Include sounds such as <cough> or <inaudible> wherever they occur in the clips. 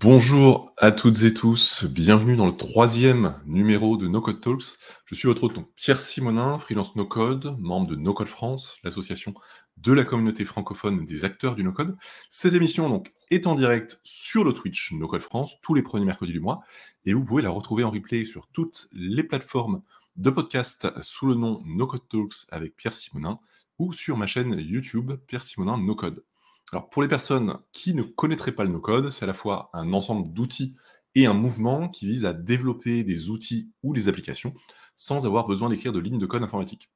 Bonjour à toutes et tous, bienvenue dans le troisième numéro de No Code Talks. Je suis votre hôte, Pierre Simonin, freelance No Code, membre de No Code France, l'association de la communauté francophone des acteurs du No Code. Cette émission donc est en direct sur le Twitch No Code France tous les premiers mercredis du mois et vous pouvez la retrouver en replay sur toutes les plateformes de podcast sous le nom No Code Talks avec Pierre Simonin ou sur ma chaîne YouTube Pierre Simonin No Code. Alors, pour les personnes qui ne connaîtraient pas le no-code, c'est à la fois un ensemble d'outils et un mouvement qui vise à développer des outils ou des applications sans avoir besoin d'écrire de lignes de code informatique.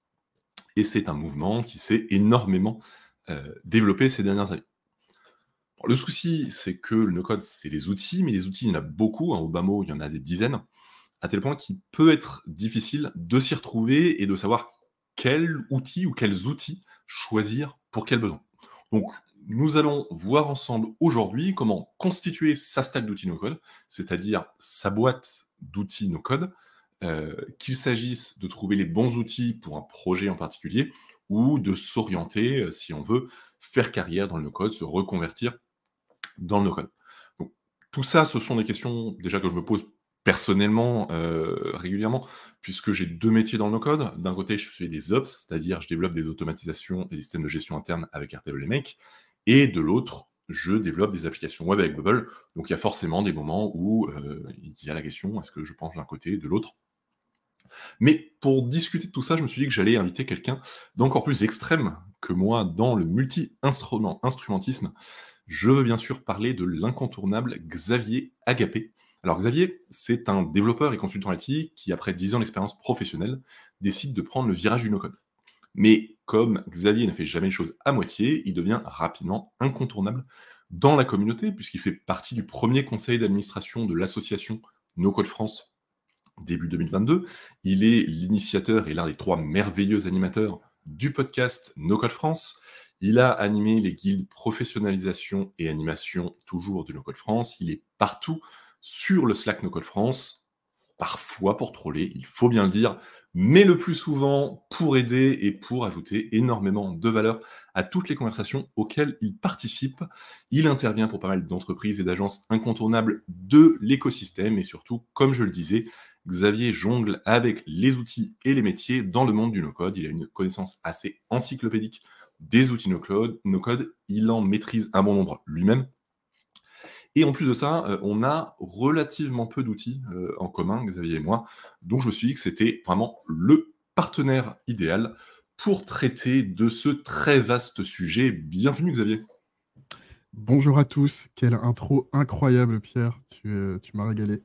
Et c'est un mouvement qui s'est énormément euh, développé ces dernières années. le souci, c'est que le no-code, c'est les outils, mais les outils, il y en a beaucoup. Hein, au bas mot, il y en a des dizaines, à tel point qu'il peut être difficile de s'y retrouver et de savoir quel outil ou quels outils choisir pour quel besoin. Donc, nous allons voir ensemble aujourd'hui comment constituer sa stack d'outils no-code, c'est-à-dire sa boîte d'outils no-code, euh, qu'il s'agisse de trouver les bons outils pour un projet en particulier ou de s'orienter, euh, si on veut, faire carrière dans le no-code, se reconvertir dans le no-code. Tout ça, ce sont des questions déjà que je me pose personnellement euh, régulièrement, puisque j'ai deux métiers dans le no-code. D'un côté, je fais des ops, c'est-à-dire je développe des automatisations et des systèmes de gestion interne avec Airtable. Et de l'autre, je développe des applications web avec Bubble. Donc il y a forcément des moments où euh, il y a la question est-ce que je pense d'un côté, de l'autre? Mais pour discuter de tout ça, je me suis dit que j'allais inviter quelqu'un d'encore plus extrême que moi dans le multi-instrumentisme. Je veux bien sûr parler de l'incontournable Xavier Agapé. Alors Xavier, c'est un développeur et consultant IT qui, après 10 ans d'expérience professionnelle, décide de prendre le virage du no-code. Mais comme Xavier ne fait jamais les choses à moitié, il devient rapidement incontournable dans la communauté, puisqu'il fait partie du premier conseil d'administration de l'association No Code France début 2022. Il est l'initiateur et l'un des trois merveilleux animateurs du podcast No Code France. Il a animé les guildes professionnalisation et animation toujours de No Code France. Il est partout sur le Slack No Code France parfois pour troller, il faut bien le dire, mais le plus souvent pour aider et pour ajouter énormément de valeur à toutes les conversations auxquelles il participe. Il intervient pour pas mal d'entreprises et d'agences incontournables de l'écosystème et surtout, comme je le disais, Xavier jongle avec les outils et les métiers dans le monde du no-code. Il a une connaissance assez encyclopédique des outils no-code. No-code. Il en maîtrise un bon nombre lui-même. Et en plus de ça, euh, on a relativement peu d'outils euh, en commun, Xavier et moi. Donc je me suis dit que c'était vraiment le partenaire idéal pour traiter de ce très vaste sujet. Bienvenue Xavier. Bonjour à tous, quelle intro incroyable Pierre, tu, euh, m'as régalé.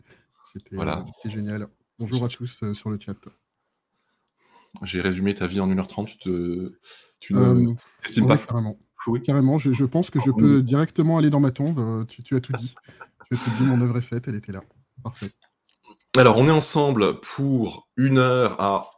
C'était génial. Bonjour à tous sur le chat. J'ai résumé ta vie en 1h30, tu, te... tu ne t'estimes pas oui, carrément. Je, pense que je peux directement aller dans ma tombe. Euh, tu, as tout dit. Tu as tout dit, mon œuvre est faite, elle était là. Parfait. Alors, on est ensemble pour une heure à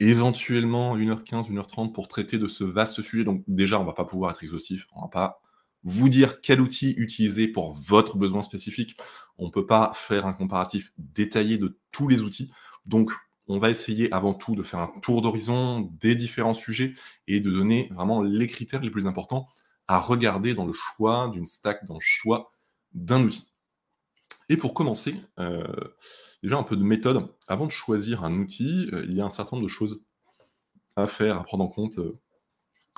éventuellement 1h15, 1h30 pour traiter de ce vaste sujet. Donc, déjà, on va pas pouvoir être exhaustif. On va pas vous dire quel outil utiliser pour votre besoin spécifique. On ne peut pas faire un comparatif détaillé de tous les outils. Donc, on va essayer avant tout de faire un tour d'horizon des différents sujets et de donner vraiment les critères les plus importants à regarder dans le choix d'une stack, dans le choix d'un outil. Et pour commencer, euh, déjà un peu de méthode. Avant de choisir un outil, euh, il y a un certain nombre de choses à faire, à prendre en compte, euh,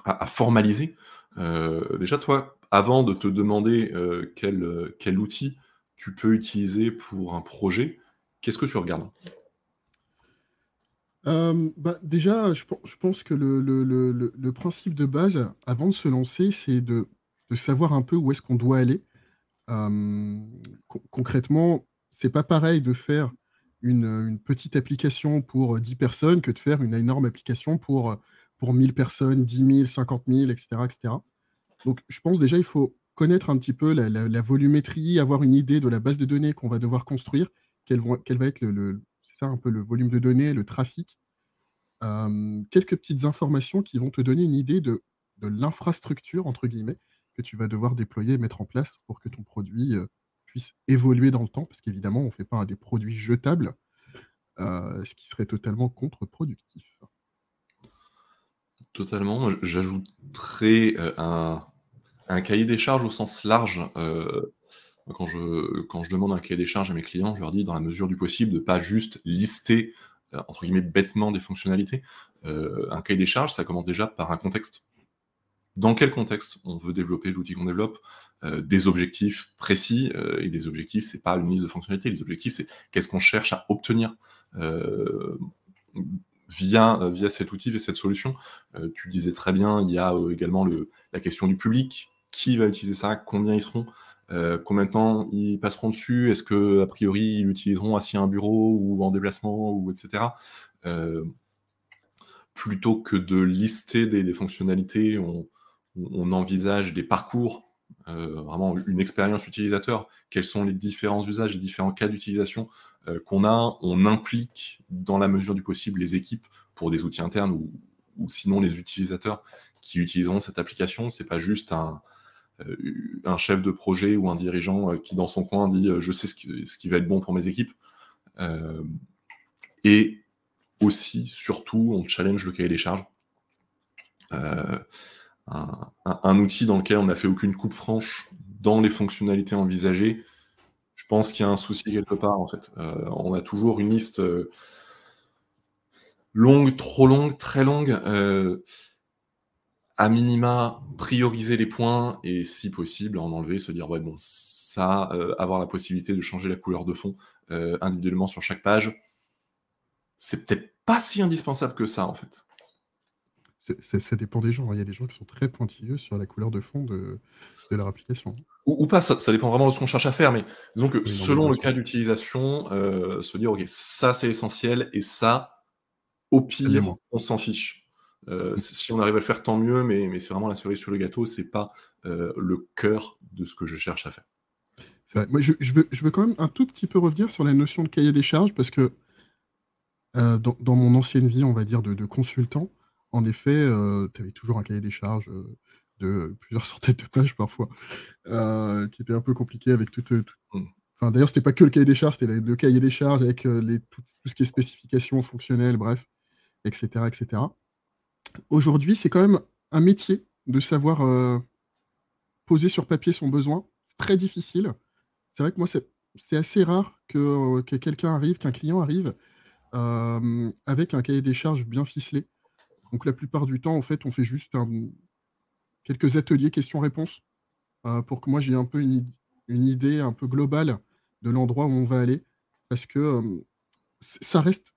à, formaliser. déjà, toi, avant de te demander quel, quel outil tu peux utiliser pour un projet, qu'est-ce que tu regardes? Euh, bah, déjà, je, pense que le, principe de base, avant de se lancer, c'est de, savoir un peu où est-ce qu'on doit aller. Euh, concrètement, c'est pas pareil de faire une, petite application pour 10 personnes que de faire une énorme application pour, pour 1000 personnes, 10 000, 50 000, etc., etc. Donc, je pense déjà, il faut connaître un petit peu la, volumétrie, avoir une idée de la base de données qu'on va devoir construire, quel, va être le, ça un peu le volume de données, le trafic. Quelques petites informations qui vont te donner une idée de, l'infrastructure, entre guillemets, que tu vas devoir déployer et mettre en place pour que ton produit puisse évoluer dans le temps, parce qu'évidemment, on ne fait pas des produits jetables, ce qui serait totalement contre-productif. Totalement. J'ajouterais un, un, cahier des charges au sens large quand je, quand je demande un cahier des charges à mes clients, je leur dis dans la mesure du possible de pas juste lister entre guillemets bêtement des fonctionnalités. Euh, un cahier des charges, ça commence déjà par un contexte. Dans quel contexte on veut développer l'outil qu'on développe euh, Des objectifs précis, et des objectifs, c'est pas une liste de fonctionnalités, les objectifs, c'est qu'est-ce qu'on cherche à obtenir via, via cet outil et cette solution. tu disais très bien, il y a également le, la question du public, qui va utiliser ça, combien ils seront, euh, combien de temps ils passeront dessus? Est-ce que a priori ils l'utiliseront assis à un bureau ou en déplacement ou etc. Euh, plutôt que de lister des, fonctionnalités, on, envisage des parcours, euh, vraiment une expérience utilisateur. Quels sont les différents usages, les différents cas d'utilisation qu'on a? On implique dans la mesure du possible les équipes pour des outils internes ou, ou sinon les utilisateurs qui utiliseront cette application. C'est pas juste un, un chef de projet ou un dirigeant euh, qui, dans son coin, dit euh, je sais ce qui, va être bon pour mes équipes. et aussi, surtout, on challenge le cahier des charges. un, outil dans lequel on n'a fait aucune coupe franche dans les fonctionnalités envisagées, je pense qu'il y a un souci quelque part en fait. on a toujours une liste longue, trop longue, très longue à minima, prioriser les points et si possible, en enlever, se dire, ouais, bon, ça, euh, avoir la possibilité de changer la couleur de fond euh, individuellement sur chaque page, c'est peut-être pas si indispensable que ça, en fait. ça dépend des gens. Hein. Il y a des gens qui sont très pointilleux sur la couleur de fond de, leur application. Ou, pas, ça, dépend vraiment de ce qu'on cherche à faire, mais disons que selon le cas d'utilisation, euh, se dire, OK, ça c'est essentiel, et ça, au pire, on s'en fiche. Euh, si on arrive à le faire, tant mieux, mais, mais c'est vraiment la cerise sur le gâteau, c'est pas euh, le cœur de ce que je cherche à faire. Moi, je, veux, je, veux, quand même un tout petit peu revenir sur la notion de cahier des charges, parce que euh, dans, dans, mon ancienne vie, on va dire, de, de consultant, en effet, tu avais toujours un cahier des charges de plusieurs <laughs> centaines de pages parfois, qui était un peu compliqué avec tout. Mmh. Enfin, d'ailleurs, c'était pas que le cahier des charges, c'était le, cahier des charges avec les, tout, tout, ce qui est spécifications fonctionnelles, bref, etc., etc aujourd'hui, c'est quand même un métier de savoir euh, poser sur papier son besoin. C'est très difficile. C'est vrai que moi, c'est assez rare que, que quelqu'un arrive, qu'un client arrive euh, avec un cahier des charges bien ficelé. Donc la plupart du temps, en fait, on fait juste quelques ateliers questions-réponses euh, pour que moi j'ai un peu une, idée un peu globale de l'endroit où on va aller. Parce que ça reste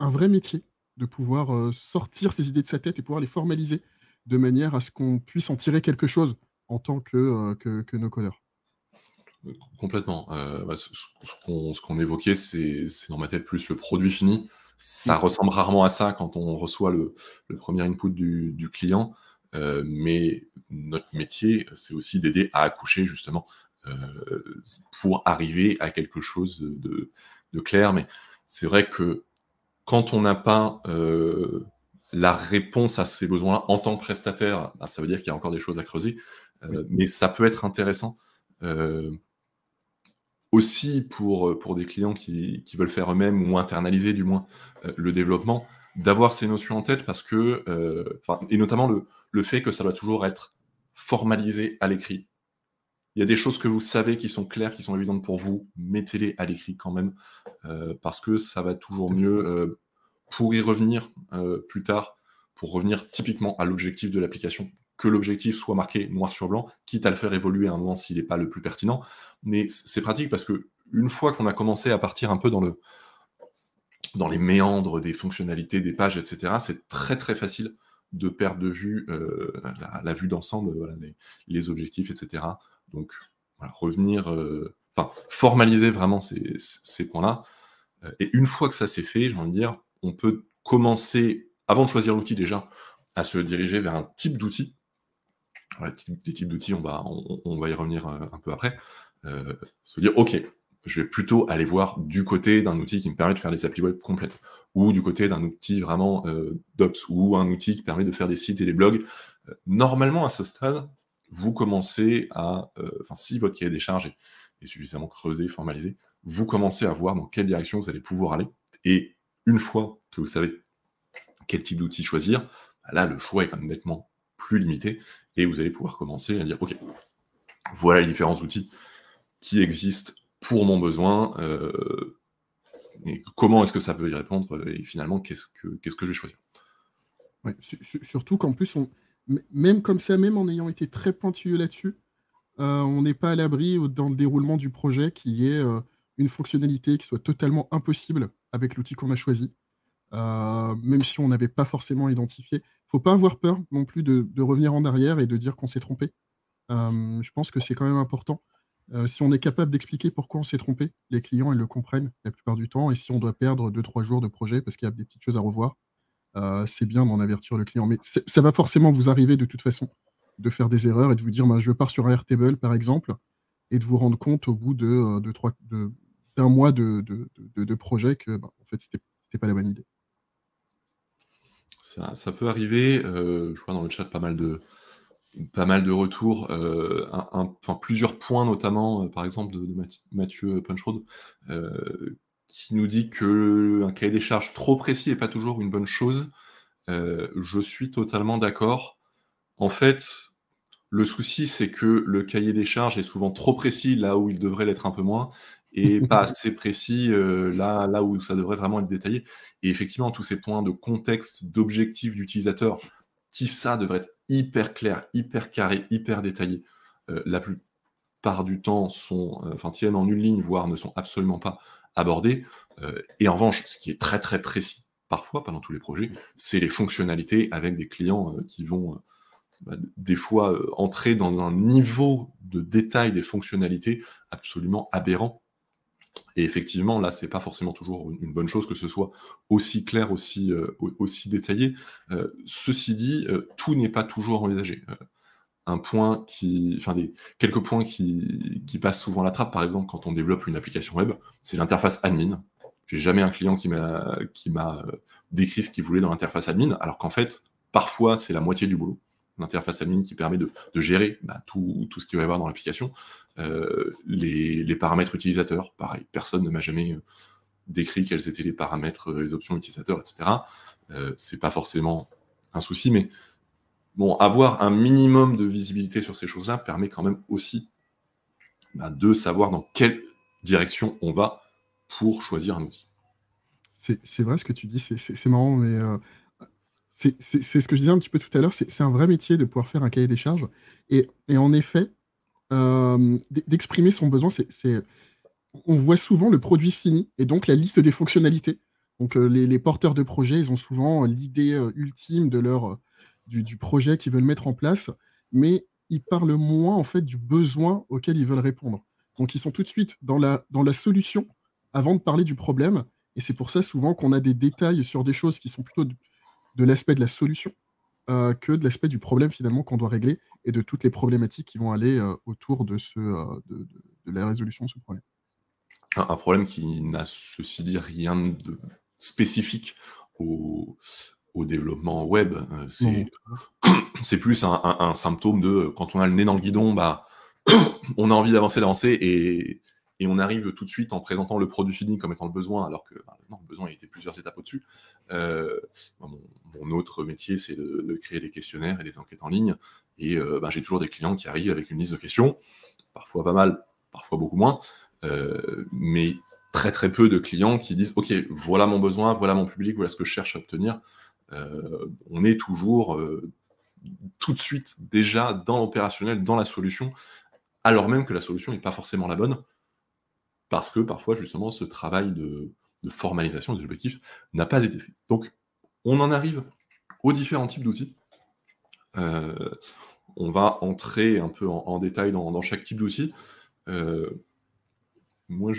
un vrai métier de pouvoir sortir ces idées de sa tête et pouvoir les formaliser de manière à ce qu'on puisse en tirer quelque chose en tant que, que, nos codeurs. Complètement. Bah, ce, qu'on évoquait, c'est dans ma tête plus le produit fini. Ça ressemble rarement à ça quand on reçoit le, premier input du, client. mais notre métier, c'est aussi d'aider à accoucher justement pour arriver à quelque chose de, de clair. Mais c'est vrai que quand on n'a pas euh, la réponse à ces besoins-là en tant que prestataire, bah, ça veut dire qu'il y a encore des choses à creuser. Euh, mais ça peut être intéressant euh, aussi pour, pour des clients qui, veulent faire eux-mêmes ou internaliser du moins le développement, d'avoir ces notions en tête parce que, et notamment le, le fait que ça doit toujours être formalisé à l'écrit il y a des choses que vous savez qui sont claires, qui sont évidentes pour vous, mettez-les à l'écrit quand même, euh, parce que ça va toujours mieux euh, pour y revenir euh, plus tard, pour revenir typiquement à l'objectif de l'application, que l'objectif soit marqué noir sur blanc, quitte à le faire évoluer un moment s'il n'est pas le plus pertinent. Mais c'est pratique parce que une fois qu'on a commencé à partir un peu dans le dans les méandres des fonctionnalités, des pages, etc., c'est très très facile de perdre de vue la, vue d'ensemble, les, objectifs, etc. Donc, revenir, euh, formaliser vraiment ces, points-là. Euh, et une fois que ça s'est fait, j'ai envie de dire, on peut commencer, avant de choisir l'outil déjà, à se diriger vers un type d'outil. les types d'outils, on va, on, va y revenir euh, un peu après. se dire, OK, je vais plutôt aller voir du côté d'un outil qui me permet de faire des applis web complètes, ou du côté d'un outil vraiment DOPS, ou un outil qui permet de faire des sites et des blogs. normalement, à ce stade, vous commencez à, euh, enfin, si votre cahier des charges est, suffisamment creusé, formalisé, vous commencez à voir dans quelle direction vous allez pouvoir aller. Et une fois que vous savez quel type d'outil choisir, bah là, le choix est quand même nettement plus limité et vous allez pouvoir commencer à dire, OK, voilà les différents outils qui existe pour mon besoin et comment est-ce que ça peut y répondre et finalement qu'est-ce que, qu'est-ce que je vais choisir? surtout qu'en plus, on, même comme ça, même en ayant été très pointilleux là-dessus, on n'est pas à l'abri dans le déroulement du projet qui est une fonctionnalité qui soit totalement impossible avec l'outil qu'on a choisi, euh, même si on n'avait pas forcément identifié. Il ne faut pas avoir peur non plus de, revenir en arrière et de dire qu'on s'est trompé. Euh, je pense que c'est quand même important. Euh, si on est capable d'expliquer pourquoi on s'est trompé, les clients le comprennent la plupart du temps. Et si on doit perdre 2-3 jours de projet parce qu'il y a des petites choses à revoir, c'est bien d'en avertir le client. Mais ça va forcément vous arriver de toute façon de faire des erreurs et de vous dire bah, je pars sur un Airtable par exemple et de vous rendre compte au bout de, de, 3, de, un mois de, de, projet que, bah, en c'était pas la bonne idée. Ça, peut arriver. Euh, je vois dans le chat pas mal de, de retours. Euh, plusieurs points, notamment, euh, par exemple, de, Mathieu Punchroad, qui nous dit qu'un cahier des charges trop précis n'est pas toujours une bonne chose. je suis totalement d'accord. En fait, le souci, c'est que le cahier des charges est souvent trop précis là où il devrait l'être un peu moins et <laughs> pas assez précis euh, là, là où ça devrait vraiment être détaillé. Et effectivement, tous ces points de contexte, d'objectif d'utilisateur, qui ça devrait être hyper clair, hyper carré, hyper détaillé, euh, la plupart du temps sont, euh, enfin, tiennent en une ligne, voire ne sont absolument pas abordés. et en revanche, ce qui est très très précis, parfois, pas dans tous les projets, c'est les fonctionnalités avec des clients qui vont bah, des fois entrer dans un niveau de détail des fonctionnalités absolument aberrant et effectivement, là, c'est pas forcément toujours une bonne chose que ce soit aussi clair, aussi, euh, aussi détaillé. Euh, ceci dit, euh, tout n'est pas toujours envisagé. Un point qui, enfin, des, quelques points qui, qui passent souvent la trappe, par exemple, quand on développe une application web, c'est l'interface admin. J'ai jamais un client qui m'a, m'a décrit ce qu'il voulait dans l'interface admin, alors qu'en fait, parfois, c'est la moitié du boulot l'interface admin qui permet de, gérer bah, tout, tout, ce qu'il va y avoir dans l'application. Euh, les, paramètres utilisateurs, pareil, personne ne m'a jamais euh, décrit quels étaient les paramètres, euh, les options utilisateurs, etc. c'est pas forcément un souci, mais bon, avoir un minimum de visibilité sur ces choses-là permet quand même aussi bah, de savoir dans quelle direction on va pour choisir un outil. C'est vrai ce que tu dis, c'est marrant, mais c'est ce que je disais un petit peu tout à l'heure, c'est un vrai métier de pouvoir faire un cahier des charges. Et, et en effet, euh, d'exprimer son besoin, c'est, on voit souvent le produit fini et donc la liste des fonctionnalités. Donc euh, les, porteurs de projet, ils ont souvent l'idée euh, ultime de leur, du, projet qu'ils veulent mettre en place, mais ils parlent moins en fait du besoin auquel ils veulent répondre. Donc ils sont tout de suite dans la, dans la solution avant de parler du problème. Et c'est pour ça souvent qu'on a des détails sur des choses qui sont plutôt de l'aspect de la solution euh, que de l'aspect du problème finalement qu'on doit régler et de toutes les problématiques qui vont aller euh, autour de, ce, euh, de, la résolution de ce problème. Un, problème qui n'a, ceci dit, rien de spécifique au, développement web. <coughs> C'est, plus un, symptôme de quand on a le nez dans le guidon, bah, <coughs> on a envie d'avancer, d'avancer, et, et on arrive tout de suite en présentant le produit fini comme étant le besoin, alors que bah, non, le besoin était plusieurs étapes au-dessus. Euh, mon, autre métier, c'est de, créer des questionnaires et des enquêtes en ligne, et euh, bah, j'ai toujours des clients qui arrivent avec une liste de questions, parfois pas mal, parfois beaucoup moins, euh, mais très très peu de clients qui disent ok voilà mon besoin voilà mon public voilà ce que je cherche à obtenir on est toujours tout de suite déjà dans l'opérationnel dans la solution alors même que la solution n'est pas forcément la bonne parce que parfois, justement, ce travail de, formalisation des objectifs n'a pas été fait. Donc, on en arrive aux différents types d'outils. Euh, on va entrer un peu en, détail dans, chaque type d'outil. Euh, moi,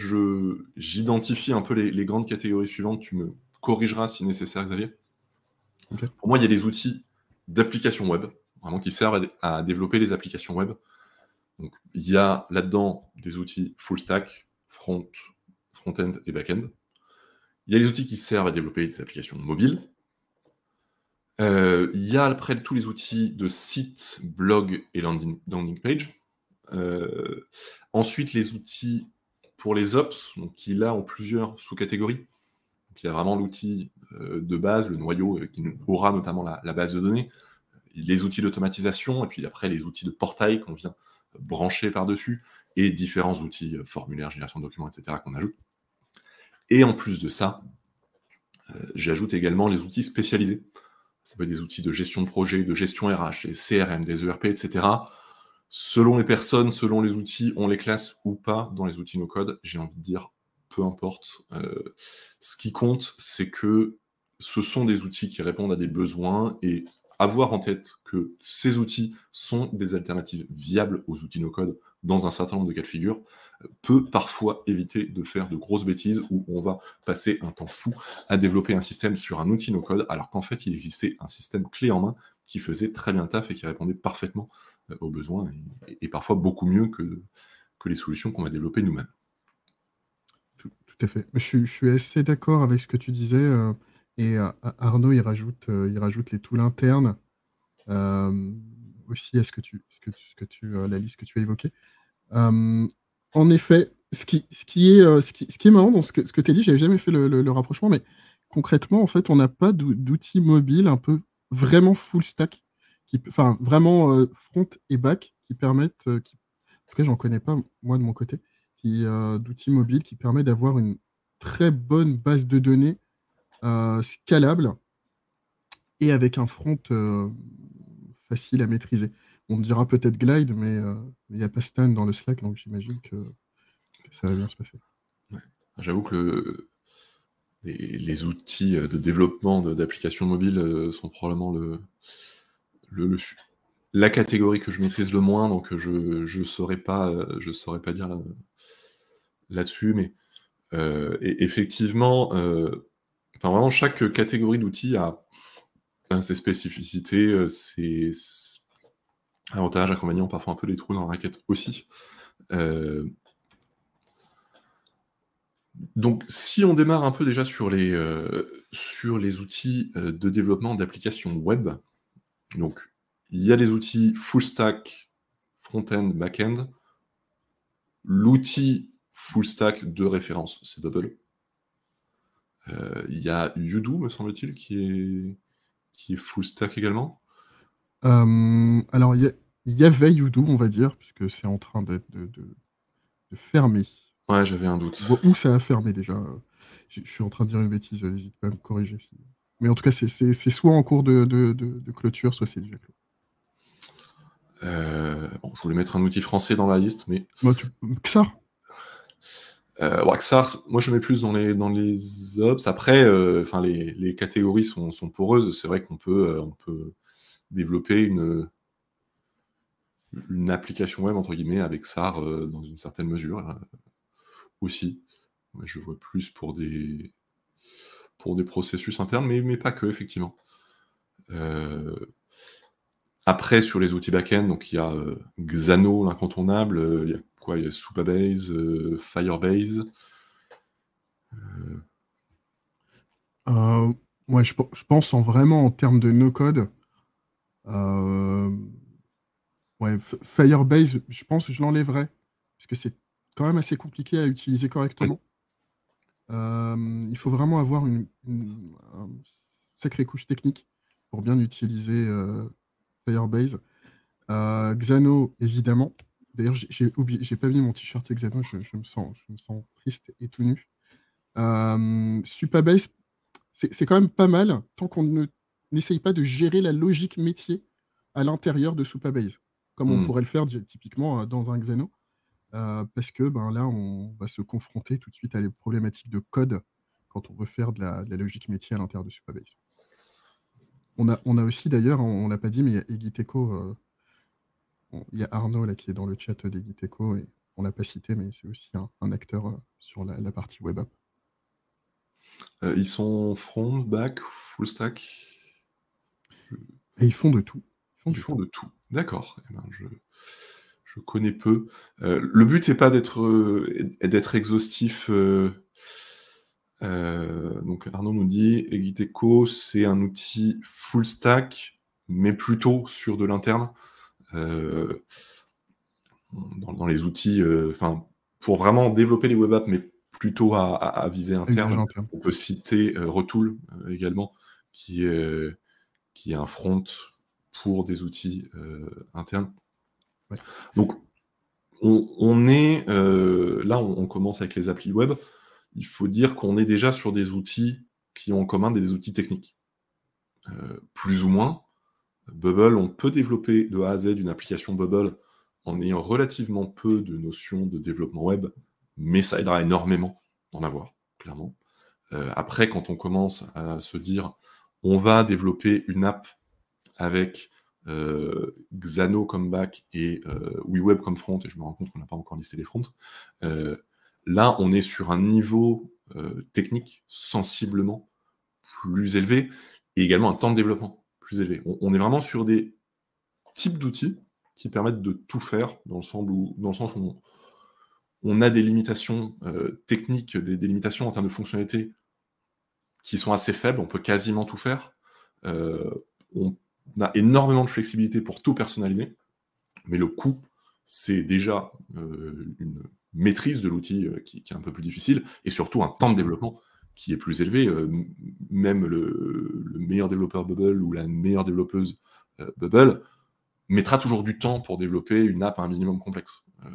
j'identifie un peu les, grandes catégories suivantes. Tu me corrigeras si nécessaire, Xavier. Pour moi, il y a des outils d'application web, vraiment qui servent à, développer les applications web. Donc, il y a là-dedans des outils full stack, front, front-end et back-end. Il y a les outils qui servent à développer des applications mobiles. Euh, il y a après tous les outils de site, blog et landing, page. Euh, ensuite, les outils pour les ops, donc qui là ont plusieurs sous-catégories. il y a vraiment l'outil de base, le noyau qui aura notamment la, base de données, les outils d'automatisation, et puis après les outils de portail qu'on vient branchés par-dessus, et différents outils, formulaires, génération de documents, etc., qu'on ajoute. Et en plus de ça, j'ajoute également les outils spécialisés. Ça peut être des outils de gestion de projet, de gestion RH, des CRM, des ERP, etc. Selon les personnes, selon les outils, on les classe ou pas dans les outils no-code. J'ai envie de dire, peu importe. ce qui compte, c'est que ce sont des outils qui répondent à des besoins et avoir en tête que ces outils sont des alternatives viables aux outils no-code dans un certain nombre de cas de figure peut parfois éviter de faire de grosses bêtises où on va passer un temps fou à développer un système sur un outil no-code alors qu'en fait il existait un système clé en main qui faisait très bien le taf et qui répondait parfaitement euh, aux besoins et, parfois beaucoup mieux que, les solutions qu'on va développer nous-mêmes. Tout, à fait. Je, suis assez d'accord avec ce que tu disais. Euh, et Arnaud, il rajoute, il rajoute les tools internes aussi à ce que tu, ce que ce que tu, la liste que tu as évoquée. en effet, ce qui, ce qui est, ce qui, ce qui est marrant dans ce que, ce que tu as dit, j'avais jamais fait le, rapprochement, mais concrètement, en fait, on n'a pas d'outils mobiles un peu vraiment full stack, qui, enfin vraiment front et back, qui permettent, en tout cas, j'en connais pas moi de mon côté, d'outils mobiles qui permet d'avoir une très bonne base de données euh, scalable et avec un front euh, facile à maîtriser. On dira peut-être Glide, mais euh, il n'y a pas Stan dans le Slack, donc j'imagine que, ça va bien se passer. J'avoue que les, outils de développement d'applications mobiles sont probablement le, le, la catégorie que je maîtrise le moins, donc je ne saurais, pas, pas dire là-dessus, mais effectivement, Enfin, vraiment, chaque catégorie d'outils a, ses spécificités, euh, ses avantages, inconvénients, parfois un peu des trous dans la raquette aussi. Euh, donc, si on démarre un peu déjà sur les, euh, sur les outils de développement d'applications web, donc il y a les outils full stack, front-end, back-end. L'outil full stack de référence, c'est Bubble. Euh, il y a Udou, me semble-t-il, qui est, qui est full stack également. Euh, alors, il y, avait Udou, on va dire, puisque c'est en train de, de, fermer. Ouais, j'avais un doute. Où ça a fermé déjà Je suis en train de dire une bêtise, n'hésite pas à me corriger. Mais en tout cas, c'est soit en cours de, clôture, soit c'est déjà clos. Euh, je voulais mettre un outil français dans la liste, mais. Moi, tu... XAR euh, Waxar, moi je mets plus dans les, dans les ops. Après, euh, les, les, catégories sont, sont poreuses. C'est vrai qu'on peut, euh, on peut développer une, une application web entre guillemets avec SAR euh, dans une certaine mesure aussi. je vois plus pour des, pour des processus internes, mais, mais pas que, effectivement. Après, sur les outils back-end, donc il y a Xano, l'incontournable, il y a quoi Il y a Supabase, euh, Firebase. Euh... Euh, ouais, je, pense en vraiment en termes de no-code. Euh, ouais, Firebase, je pense que je l'enlèverais. Parce que c'est quand même assez compliqué à utiliser correctement. il faut vraiment avoir une, sacrée couche technique pour bien utiliser Firebase. Xano, évidemment. D'ailleurs, j'ai oublié, j'ai pas mis mon t-shirt Xano, je, me sens, je me sens triste et tout nu. Euh, Supabase, c'est quand même pas mal tant qu'on n'essaye pas de gérer la logique métier à l'intérieur de Supabase, comme on hmm. pourrait le faire typiquement euh, dans un Xano. Euh, parce que ben, là, on va se confronter tout de suite à les problématiques de code quand on veut faire de la, logique métier à l'intérieur de Supabase. On a, on a aussi d'ailleurs, on ne l'a pas dit, mais il y a Egiteco il y a Arnaud là, qui est dans le chat des Giteco et on l'a pas cité, mais c'est aussi un, acteur euh, sur la, partie web app. Euh, ils sont front, back, full stack? Et Ils font de tout. Ils font, de tout. D'accord. Eh ben, je, je, connais peu. Euh, le but n'est pas d'être d'être exhaustif. Donc Arnaud nous dit Egiteco, c'est un outil full stack, mais plutôt sur de l'interne. Euh, dans, les outils, euh, enfin, pour vraiment développer les web apps, mais plutôt à, viser interne. On peut citer euh, Retool également, qui est, qui est un front pour des outils internes. Donc, on, est là, on, commence avec les applis web. Il faut dire qu'on est déjà sur des outils qui ont en commun des outils techniques, plus ou moins. Bubble, on peut développer de A à Z une application Bubble en ayant relativement peu de notions de développement web, mais ça aidera énormément d'en avoir, clairement. Euh, après, quand on commence à se dire, on va développer une app avec euh, Xano comme back et euh, WeWeb comme front, et je me rends compte qu'on n'a pas encore listé les fronts, là, on est sur un niveau technique sensiblement plus élevé, et également un temps de développement plus élevé. on est vraiment sur des types d'outils qui permettent de tout faire, dans le sens où, on, a des limitations euh, techniques, des, limitations en termes de fonctionnalité qui sont assez faibles, on peut quasiment tout faire. Euh, on a énormément de flexibilité pour tout personnaliser, mais le coût, c'est déjà euh, une maîtrise de l'outil qui, est un peu plus difficile, et surtout un temps de développement qui est plus élevé. même le, le, meilleur développeur Bubble ou la meilleure développeuse Bubble mettra toujours du temps pour développer une app à un minimum complexe. Euh,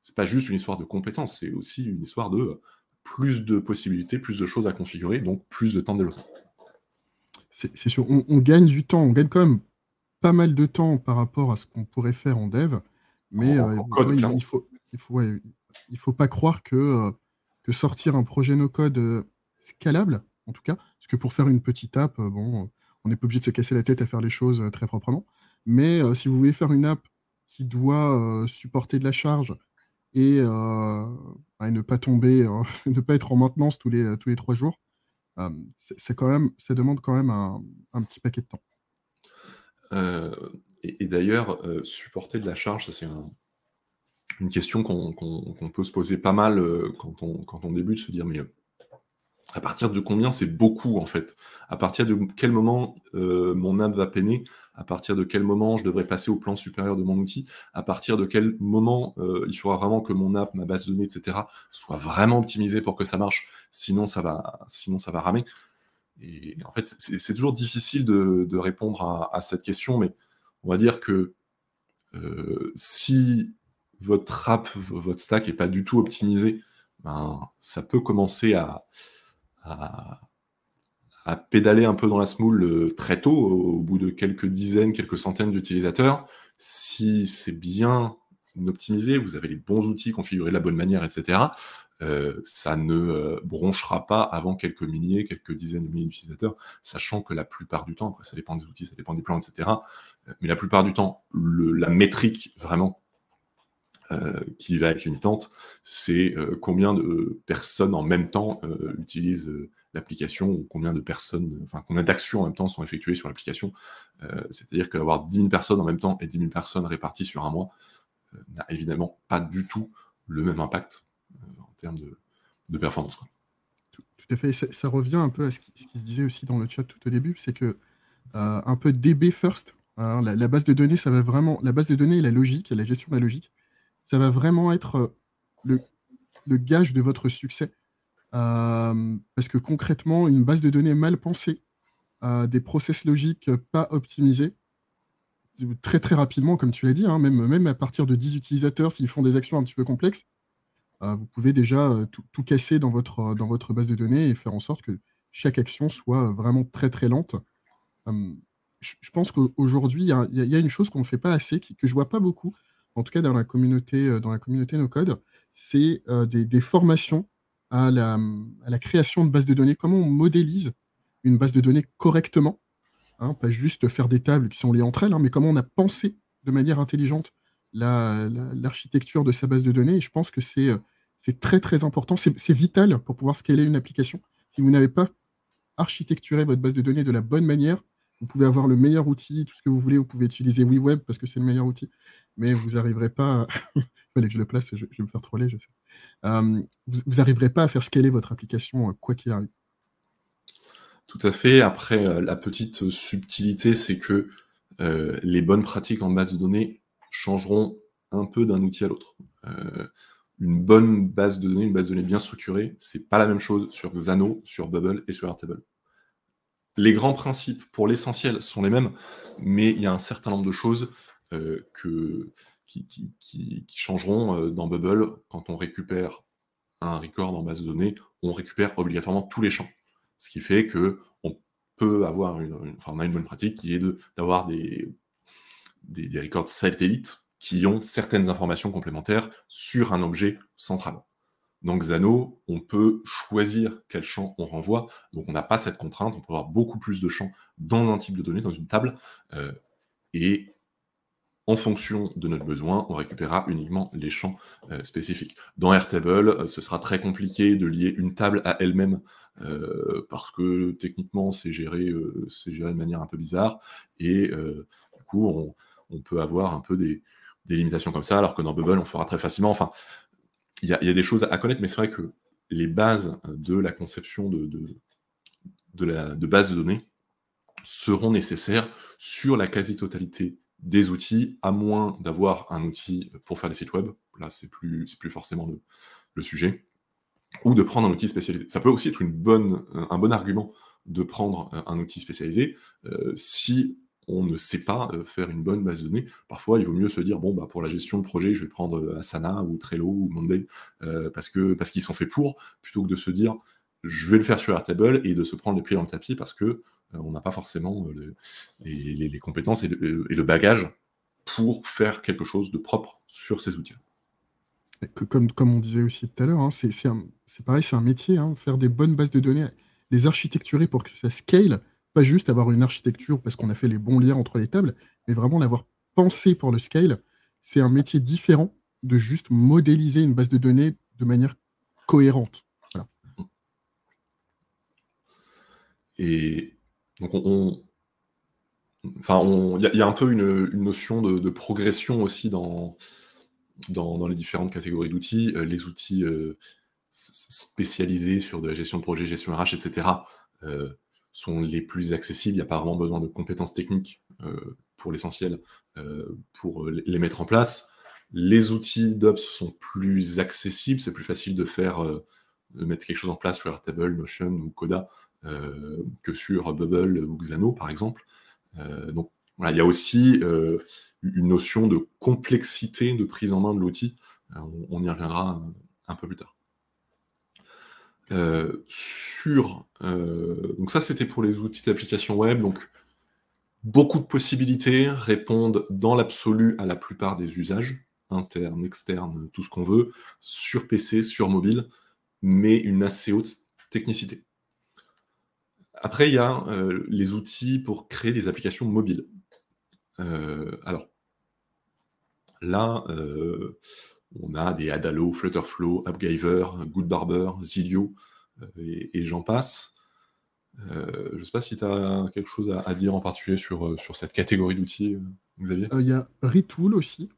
c'est pas juste une histoire de compétences, c'est aussi une histoire de plus de possibilités, plus de choses à configurer, donc plus de temps de développement. C'est sûr, on, gagne du temps, on gagne quand même pas mal de temps par rapport à ce qu'on pourrait faire en dev, mais euh, il, faut, il, faut, il faut pas croire que, euh, que sortir un projet no-code scalable, en tout cas, parce que pour faire une petite app, bon, on n'est pas obligé de se casser la tête à faire les choses très proprement. Mais euh, si vous voulez faire une app qui doit euh, supporter de la charge et, euh, bah, ne pas tomber, <laughs> ne pas être en maintenance tous les, tous les trois jours, c'est quand même, ça demande quand même un, petit paquet de temps. et, d'ailleurs, supporter de la charge, c'est une question qu'on peut se poser pas mal quand, on, quand on débute, se dire mais à partir de combien c'est beaucoup en fait? À partir de quel moment mon app va peiner? À partir de quel moment je devrais passer au plan supérieur de mon outil, à partir de quel moment euh, il faudra vraiment que mon app, ma base de données, etc., soit vraiment optimisée pour que ça marche, sinon ça va, sinon ça va ramer. Et en fait, c'est toujours difficile de, répondre à, cette question, mais on va dire que euh, si votre app, votre stack n'est pas du tout optimisé, ben, ça peut commencer à à pédaler un peu dans la smoule euh, très tôt, au bout de quelques dizaines, quelques centaines d'utilisateurs. Si c'est bien optimisé, vous avez les bons outils configurés de la bonne manière, etc., euh, ça ne euh, bronchera pas avant quelques milliers, quelques dizaines de milliers d'utilisateurs, sachant que la plupart du temps, après ça dépend des outils, ça dépend des plans, etc., mais la plupart du temps, la métrique vraiment qui va être limitante, c'est combien de personnes en même temps utilisent l'application ou combien de personnes, enfin combien d'actions en même temps sont effectuées sur l'application. Euh, c'est-à-dire qu'avoir 10 000 personnes en même temps et 10 000 personnes réparties sur un mois euh, n'a évidemment pas du tout le même impact euh, en termes de, performance. Tout, à fait. Ça, revient un peu à ce qui, se disait aussi dans le chat tout au début, c'est que un peu DB first. Hein, la, base de données, ça va vraiment, la base de données la logique la gestion de la logique, ça va vraiment être le, le gage de votre succès parce que concrètement, une base de données mal pensée, des process logiques pas optimisés, très très rapidement, comme tu l'as dit, hein, même, à partir de 10 utilisateurs, s'ils font des actions un petit peu complexes, vous pouvez déjà tout, casser dans votre, base de données et faire en sorte que chaque action soit vraiment très très lente. je, pense qu'aujourd'hui, il y, a une chose qu'on ne fait pas assez, que je vois pas beaucoup, en tout cas dans la communauté, dans la communauté no code, c'est des, des, formations à la, création de bases de données, comment on modélise une base de données correctement, hein, pas juste faire des tables qui sont liées entre elles, hein, mais comment on a pensé de manière intelligente l'architecture de sa base de données. Et je pense que c'est très très important, c'est vital pour pouvoir scaler une application. Si vous n'avez pas architecturé votre base de données de la bonne manière, vous pouvez avoir le meilleur outil, tout ce que vous voulez, vous pouvez utiliser WeWeb parce que c'est le meilleur outil, mais vous n'arriverez pas. À... <laughs> Je le place, je, vais me faire troller, je sais. Euh, vous n'arriverez pas à faire scaler votre application euh, quoi qu'il arrive. Tout à fait. Après, euh, la petite subtilité, c'est que les bonnes pratiques en base de données changeront un peu d'un outil à l'autre. une bonne base de données, une base de données bien structurée, c'est pas la même chose sur Xano, sur Bubble et sur Airtable. Les grands principes, pour l'essentiel, sont les mêmes, mais il y a un certain nombre de choses que, qui, changeront dans Bubble quand on récupère un record en base de données, on récupère obligatoirement tous les champs. Ce qui fait que on peut avoir une, a une bonne pratique qui est d'avoir des records satellites qui ont certaines informations complémentaires sur un objet central. Dans Xano, on peut choisir quel champ on renvoie, donc on n'a pas cette contrainte, on peut avoir beaucoup plus de champs dans un type de données, dans une table, euh, et en fonction de notre besoin, on récupérera uniquement les champs euh, spécifiques. Dans Airtable, euh, ce sera très compliqué de lier une table à elle-même, parce que techniquement, c'est géré, de manière un peu bizarre, et du coup, on, peut avoir un peu des, des limitations comme ça, alors que dans Bubble, on fera très facilement. Enfin, il y, a des choses à connaître, mais c'est vrai que les bases de la conception de, base de données seront nécessaires sur la quasi-totalité des outils, à moins d'avoir un outil pour faire des sites web. Là, c'est plus, plus forcément le, sujet. Ou de prendre un outil spécialisé. Ça peut aussi être bonne, un bon argument de prendre un outil spécialisé euh, si on ne sait pas euh, faire une bonne base de données. Parfois, il vaut mieux se dire bon, bah, pour la gestion de projet, je vais prendre euh, Asana ou Trello ou Monday euh, parce que parce qu'ils sont faits pour, plutôt que de se dire je vais le faire sur Airtable et de se prendre les pieds dans le tapis parce que on n'a pas forcément les, compétences et le, bagage pour faire quelque chose de propre sur ces outils. Comme, on disait aussi tout à l'heure, hein, c'est pareil, c'est un métier, hein, faire des bonnes bases de données, les architecturer pour que ça scale, pas juste avoir une architecture parce qu'on a fait les bons liens entre les tables, mais vraiment l'avoir pensé pour le scale. C'est un métier différent de juste modéliser une base de données de manière cohérente. Et donc on, enfin, il y, a un peu une, notion de, progression aussi dans, dans, les différentes catégories d'outils. Euh, les outils euh, spécialisés sur de la gestion de projet, gestion RH, etc sont les plus accessibles. Il n'y a pas vraiment besoin de compétences techniques euh, pour l'essentiel euh, pour les mettre en place. Les outils d'Ops sont plus accessibles, c'est plus facile de faire euh, mettre quelque chose en place sur Airtable, Notion ou Coda que sur Bubble ou Xano par exemple. donc il y a aussi une notion de complexité de prise en main de l'outil. on, y reviendra un peu plus tard. Euh, sur euh, donc ça c'était pour les outils d'application web. Donc beaucoup de possibilités répondent dans l'absolu à la plupart des usages internes externes tout ce qu'on veut sur PC sur mobile mais une assez haute technicité. Après il y a euh, les outils pour créer des applications mobiles. Alors là on a des Adalo, Flutterflow, AppGyver, Goodbarber, Zilio, euh, et, j'en passe. Euh, je ne sais pas si tu as quelque chose à, dire en particulier sur, euh, cette catégorie d'outils, Xavier. Il y a Retool aussi.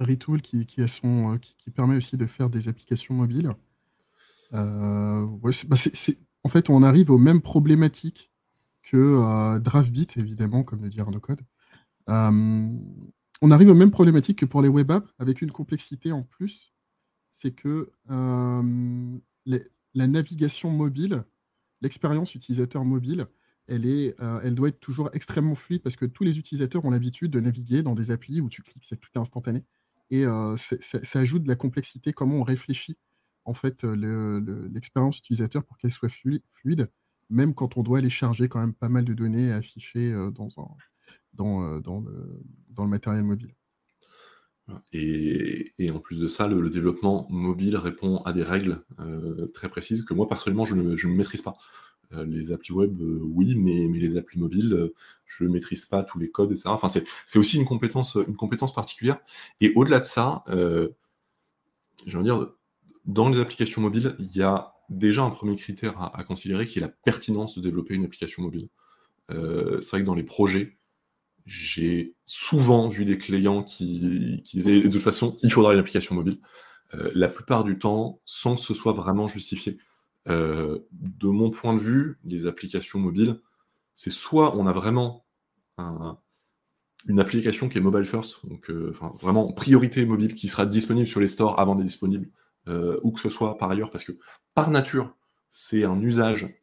Retool qui, permet aussi de faire des applications mobiles. Bah, en fait, on arrive aux mêmes problématiques que DraftBit, évidemment, comme le dit Arnaud Code on arrive aux mêmes problématiques que pour les web apps, avec une complexité en plus, c'est que euh, la navigation mobile, l'expérience utilisateur mobile, euh, elle doit être toujours extrêmement fluide parce que tous les utilisateurs ont l'habitude de naviguer dans des applis où tu cliques, c'est tout instantané. Et euh, ça ajoute de la complexité, comment on réfléchit en fait l'expérience utilisateur pour qu'elle soit fluide, même quand on doit aller charger quand même pas mal de données à afficher dans un, dans, dans, le, matériel mobile. Et, en plus de ça, le, développement mobile répond à des règles euh, très précises que moi personnellement je ne, maîtrise pas. Euh, les applis web, euh, oui, mais, les applis mobiles, je ne maîtrise pas tous les codes, etc. Enfin, c'est aussi une compétence, une compétence particulière. Et au-delà de ça, je veux dire, dans les applications mobiles, il y a déjà un premier critère à considérer qui est la pertinence de développer une application mobile. c'est vrai que dans les projets, j'ai souvent vu des clients qui, disaient de toute façon, il faudra une application mobile. Euh, la plupart du temps, sans que ce soit vraiment justifié. Euh, de mon point de vue, les applications mobiles, c'est soit on a vraiment une application qui est mobile first, donc euh, vraiment priorité mobile qui sera disponible sur les stores avant d'être disponible, ou que ce soit par ailleurs, parce que par nature, c'est un usage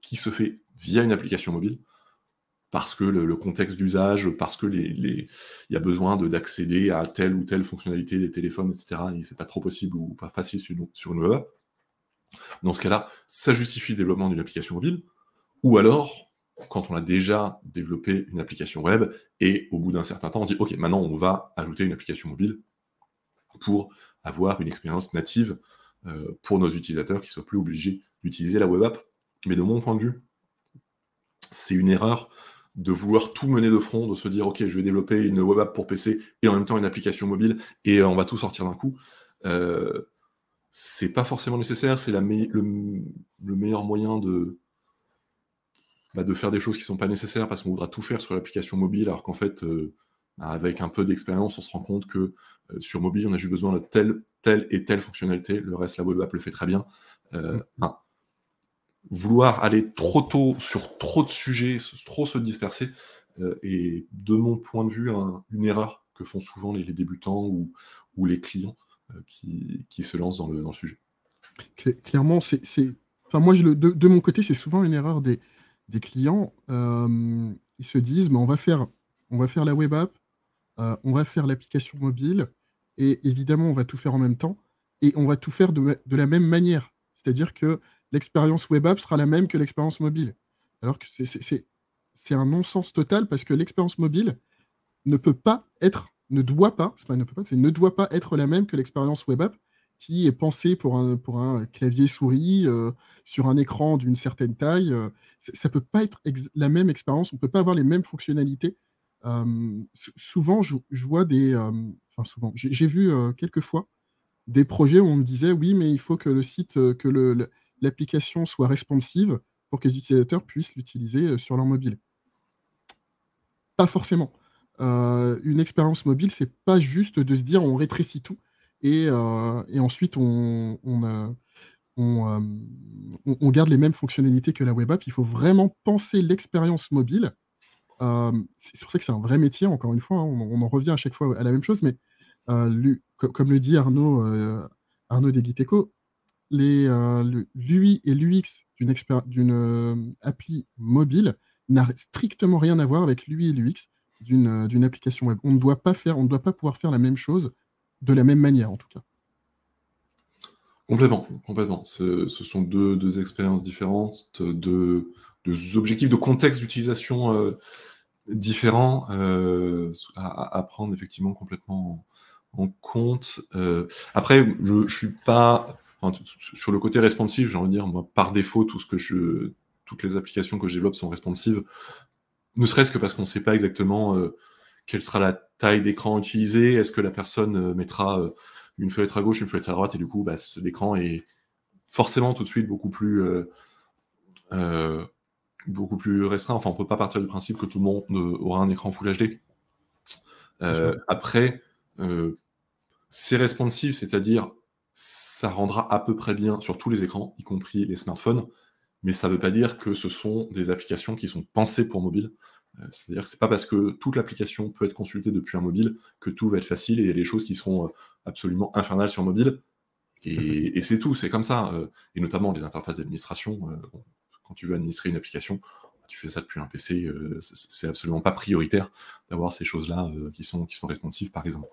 qui se fait via une application mobile parce que le, contexte d'usage, parce que les, il y a besoin d'accéder à telle ou telle fonctionnalité des téléphones, etc. Et c'est pas trop possible ou pas facile sur, une web Dans ce cas-là, ça justifie le développement d'une application mobile. Ou alors, quand on a déjà développé une application web et au bout d'un certain temps, on se dit OK, maintenant on va ajouter une application mobile pour avoir une expérience native euh, pour nos utilisateurs qui soient plus obligés d'utiliser la web app. Mais de mon point de vue, c'est une erreur de vouloir tout mener de front, de se dire ok, je vais développer une web app pour PC et en même temps une application mobile et on va tout sortir d'un coup. Euh, c'est pas forcément nécessaire, c'est le, meilleur moyen de, bah, de faire des choses qui sont pas nécessaires parce qu'on voudra tout faire sur l'application mobile alors qu'en fait, euh, avec un peu d'expérience, on se rend compte que euh, sur mobile, on a juste besoin de telle, telle et telle fonctionnalité. Le reste, la web app le fait très bien. Euh, mm. Vouloir aller trop tôt sur trop de sujets, trop se disperser, euh, est, de mon point de vue, une erreur que font souvent les, débutants ou, les clients qui, se lancent dans le, sujet. Clairement, c'est. Enfin, moi, de, mon côté, c'est souvent une erreur des, clients. ils se disent, mais on va faire, on va faire la web app, euh, on va faire l'application mobile, et évidemment, on va tout faire en même temps, et on va tout faire de, la même manière. C'est-à-dire que l'expérience web app sera la même que l'expérience mobile. Alors que c'est un non-sens total parce que l'expérience mobile ne peut pas être, ne doit pas, c'est pas ne peut pas, c'est ne doit pas être la même que l'expérience web app qui est pensée pour un, pour un clavier souris euh, sur un écran d'une certaine taille. Euh, ça ne peut pas être la même expérience, on ne peut pas avoir les mêmes fonctionnalités souvent, je, vois des. enfin, souvent, j'ai vu quelques fois des projets où on me disait oui, mais il faut que le site, que l'application soit responsive pour que les utilisateurs puissent l'utiliser sur leur mobile. Pas forcément. une expérience mobile, c'est pas juste de se dire on rétrécit tout et, et ensuite on, garde les mêmes fonctionnalités que la web app. Il faut vraiment penser l'expérience mobile c'est pour ça que c'est un vrai métier, encore une fois, hein, on, en revient à chaque fois à la même chose, mais comme le dit Arnaud, Arnaud Desguiteco, l'UI et l'UX d'une appli mobile n'a strictement rien à voir avec l'UI et l'UX d'une application web. On ne doit pas faire, on ne doit pas pouvoir faire la même chose de la même manière, en tout cas. Complètement, complètement. Ce, sont deux, expériences différentes, deux, objectifs, de contexte d'utilisation différents euh, à, prendre effectivement complètement en, compte. Euh, après, je, ne suis pas sur le côté responsive, j'ai envie de dire, moi, par défaut, tout ce que je, toutes les applications que je développe sont responsives, ne serait-ce que parce qu'on ne sait pas exactement euh, quelle sera la taille d'écran utilisée, est-ce que la personne mettra une fenêtre à gauche, une fenêtre à droite, et du coup, bah, l'écran est forcément tout de suite beaucoup plus beaucoup plus restreint. Enfin, on peut pas partir du principe que tout le monde aura un écran Full HD. Euh, après, euh, c'est responsive, c'est-à-dire ça rendra à peu près bien sur tous les écrans, y compris les smartphones, mais ça ne veut pas dire que ce sont des applications qui sont pensées pour mobile. Euh, c'est-à-dire que c'est pas parce que toute l'application peut être consultée depuis un mobile que tout va être facile et il y a des choses qui seront absolument infernales sur mobile. Et, <laughs> et c'est tout, c'est comme ça. et notamment les interfaces d'administration quand tu veux administrer une application, tu fais ça depuis un PC, euh, c'est absolument pas prioritaire d'avoir ces choses-là euh, qui, sont, qui sont responsives, par exemple.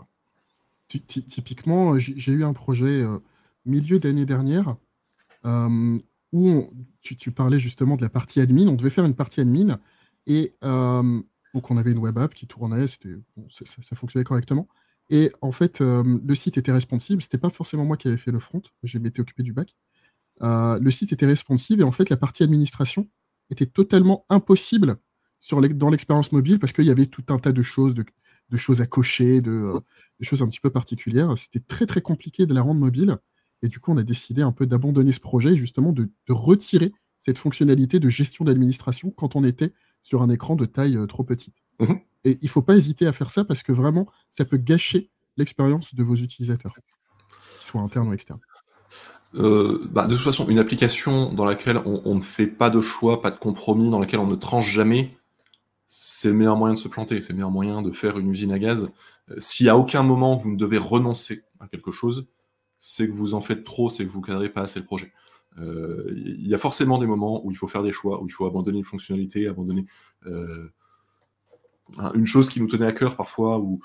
Typiquement, j'ai eu un projet euh, milieu d'année dernière où tu, parlais justement de la partie admin. On devait faire une partie admin et donc on avait une web app qui tournait, ça, fonctionnait correctement. Et en fait, le site était responsive. C'était pas forcément moi qui avais fait le front. J'ai été occupé du bac. Euh, le site était responsive et en fait la partie administration était totalement impossible sur dans l'expérience mobile parce qu'il y avait tout un tas de choses, choses à cocher, de, euh, choses un petit peu particulières. C'était très très compliqué de la rendre mobile et du coup on a décidé un peu d'abandonner ce projet justement de, retirer cette fonctionnalité de gestion d'administration quand on était sur un écran de taille euh, trop petite. Mmh et il ne faut pas hésiter à faire ça parce que vraiment ça peut gâcher l'expérience de vos utilisateurs, qu'ils soient internes ou externes. Euh, bah, de toute façon, une application dans laquelle on, ne fait pas de choix, pas de compromis, dans laquelle on ne tranche jamais, c'est le meilleur moyen de se planter, c'est le meilleur moyen de faire une usine à gaz. Euh, si à aucun moment vous ne devez renoncer à quelque chose, c'est que vous en faites trop, c'est que vous ne cadrez pas assez le projet. Euh, il y a forcément des moments où il faut faire des choix, où il faut abandonner une fonctionnalité, abandonner une chose qui nous tenait à cœur parfois, ou,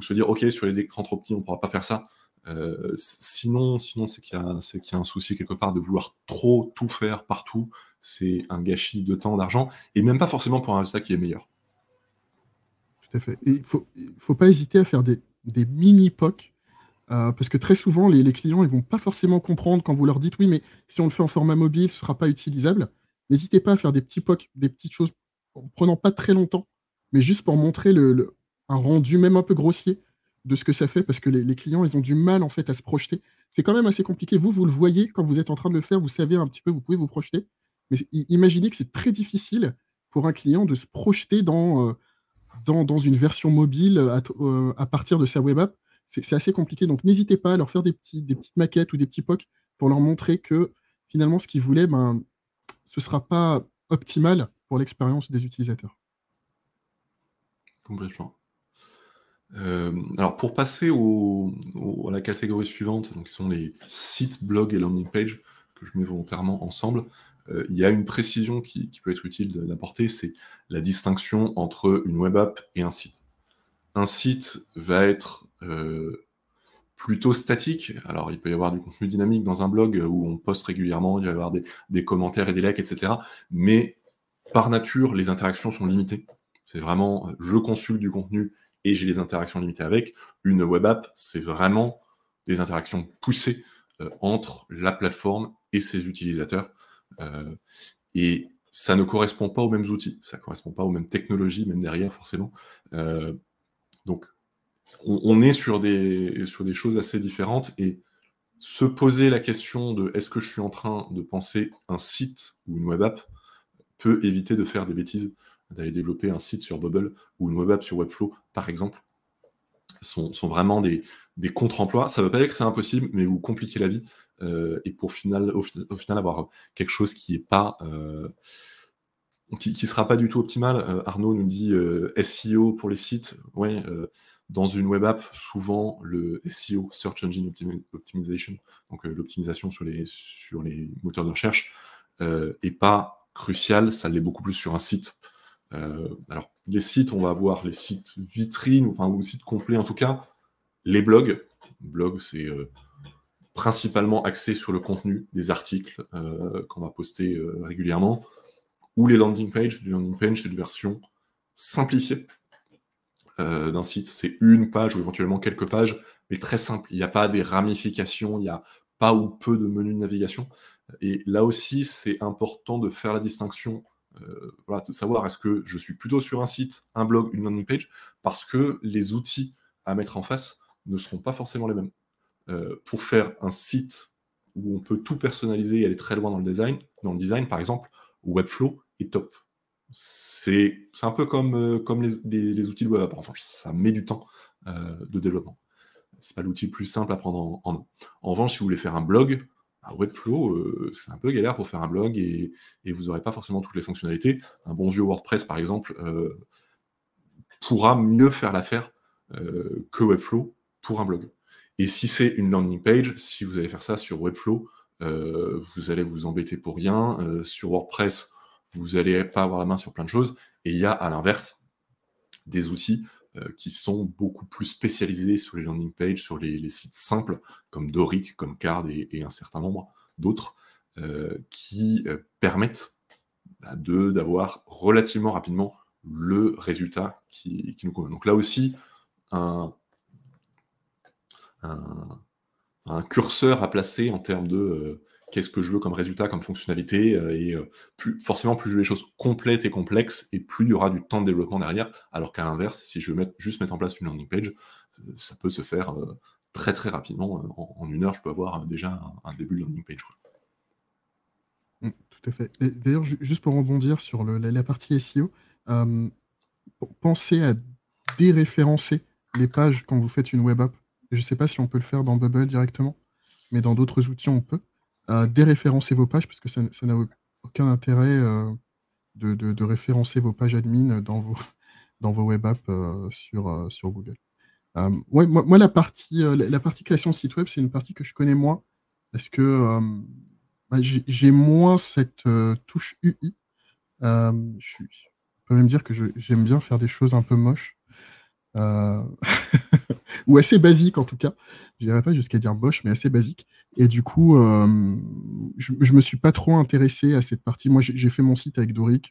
se dire, OK, sur les écrans trop petits, on ne pourra pas faire ça. Euh, sinon, sinon c'est qu'il y, a un souci quelque part de vouloir trop tout faire partout. C'est un gâchis de temps, d'argent, et même pas forcément pour un résultat qui est meilleur. Tout à fait. Il ne faut, pas hésiter à faire des, mini-POC, euh, parce que très souvent, les, les clients ne vont pas forcément comprendre quand vous leur dites oui, mais si on le fait en format mobile, ce ne sera pas utilisable. N'hésitez pas à faire des petits POC, des petites choses, en prenant pas très longtemps, mais juste pour montrer le, un rendu même un peu grossier de ce que ça fait, parce que les, clients, ils ont du mal en fait à se projeter. C'est quand même assez compliqué. Vous, vous le voyez quand vous êtes en train de le faire, vous savez un petit peu, vous pouvez vous projeter. Mais imaginez que c'est très difficile pour un client de se projeter dans, euh, dans, une version mobile à, euh, à, partir de sa web app. C'est assez compliqué. Donc n'hésitez pas à leur faire des, petits, des petites maquettes ou des petits POC pour leur montrer que finalement, ce qu'ils voulaient, ben, ce ne sera pas optimal pour l'expérience des utilisateurs. Complètement. Euh, alors pour passer à la catégorie suivante, donc qui sont les sites, blogs et landing page, que je mets volontairement ensemble, euh, il y a une précision qui, peut être utile d'apporter, c'est la distinction entre une web app et un site. Un site va être euh, plutôt statique. Alors, il peut y avoir du contenu dynamique dans un blog où on poste régulièrement, il va y avoir des, commentaires et des likes, etc. Mais par nature, les interactions sont limitées. C'est vraiment, je consulte du contenu et j'ai les interactions limitées avec. Une web app, c'est vraiment des interactions poussées euh, entre la plateforme et ses utilisateurs. Euh, et ça ne correspond pas aux mêmes outils, ça ne correspond pas aux mêmes technologies, même derrière, forcément. Euh, donc, on, est sur des, sur des choses assez différentes et se poser la question de est-ce que je suis en train de penser un site ou une web app peut éviter de faire des bêtises, d'aller développer un site sur Bubble ou une web app sur Webflow, par exemple, sont, sont vraiment des, des contre-emplois. Ça ne veut pas dire que c'est impossible, mais vous compliquez la vie. Euh, et pour final, au, final avoir quelque chose qui est pas euh, qui, sera pas du tout optimal. Euh, Arnaud nous dit SEO pour les sites. Ouais, dans une web app, souvent le SEO, Search Engine Optimization, donc l'optimisation sur les, sur les moteurs de recherche, est pas crucial, ça l'est beaucoup plus sur un site. Alors, les sites, on va avoir les sites vitrines, enfin, ou sites complets en tout cas, les blogs. Blog, c'est principalement axé sur le contenu des articles euh, qu'on va poster euh, régulièrement, ou les landing pages. Les landing pages, c'est une version simplifiée euh, d'un site. C'est une page ou éventuellement quelques pages, mais très simple. Il n'y a pas des ramifications, il n'y a pas ou peu de menus de navigation. Et là aussi, c'est important de faire la distinction, voilà, de savoir est-ce que je suis plutôt sur un site, un blog, une landing page, parce que les outils à mettre en face ne seront pas forcément les mêmes. Euh, pour faire un site où on peut tout personnaliser et aller très loin dans le design, dans le design par exemple, Webflow est top. C'est un peu comme, euh, comme les, outils de web Enfin, ça met du temps euh, de développement. C'est pas l'outil le plus simple à prendre en, main. En revanche, si vous voulez faire un blog, Webflow, c'est un peu galère pour faire un blog et, vous n'aurez pas forcément toutes les fonctionnalités. Un bon vieux WordPress, par exemple, pourra mieux faire l'affaire que Webflow pour un blog. Et si c'est une landing page, si vous allez faire ça sur Webflow, euh, vous allez vous embêter pour rien. Euh, sur WordPress, vous n'allez pas avoir la main sur plein de choses. Et il y a à l'inverse des outils euh, qui sont beaucoup plus spécialisés sur les landing pages, sur les, sites simples, comme Doric, comme Card et, un certain nombre d'autres, qui permettent bah, d'avoir relativement rapidement le résultat qui, nous convient. Donc là aussi, un, curseur à placer en termes de euh, qu'est-ce que je veux comme résultat, comme fonctionnalité, euh, et euh, plus, forcément, plus je veux les choses complètes et complexes, et plus il y aura du temps de développement derrière, alors qu'à l'inverse, si je veux juste mettre en place une landing page, ça peut se faire très très rapidement. En, une heure, je peux avoir déjà un, début de landing page. Mmh, tout à fait. D'ailleurs, juste pour rebondir sur la, partie SEO, pensez à déréférencer les pages quand vous faites une web app. Je ne sais pas si on peut le faire dans Bubble directement, mais dans d'autres outils, on peut. Euh, déréférencer vos pages, parce que ça n'a aucun intérêt euh, de, référencer vos pages admin dans vos, <laughs> dans vos web apps euh, sur, sur Google. Ouais, moi, la, partie, la, partie création de site web, c'est une partie que je connais moins, parce que bah, j'ai moins cette touche UI. je suis peut même dire que j'aime bien faire des choses un peu moches. Euh, <laughs> ou assez basiques en tout cas. Je n'irai pas jusqu'à dire moche, mais assez basique. Et du coup, euh, je, ne me suis pas trop intéressé à cette partie. Moi, j'ai fait mon site avec Doric.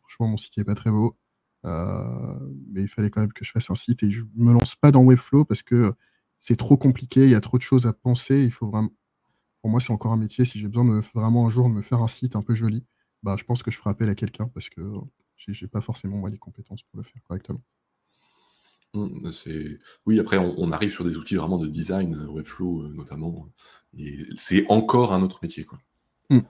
franchement, mon site n'est pas très beau. mais il fallait quand même que je fasse un site et je me lance pas dans Webflow parce que c'est trop compliqué, il y a trop de choses à penser. Il faut vraiment. Pour moi, c'est encore un métier. Si j'ai besoin de vraiment un jour de me faire un site un peu joli, bah, je pense que je ferai appel à quelqu'un parce que j'ai pas forcément les compétences pour le faire correctement. Mmh, oui, après, on, arrive sur des outils vraiment de design, euh, Webflow euh, notamment, c'est encore un autre métier. Quoi. Mmh.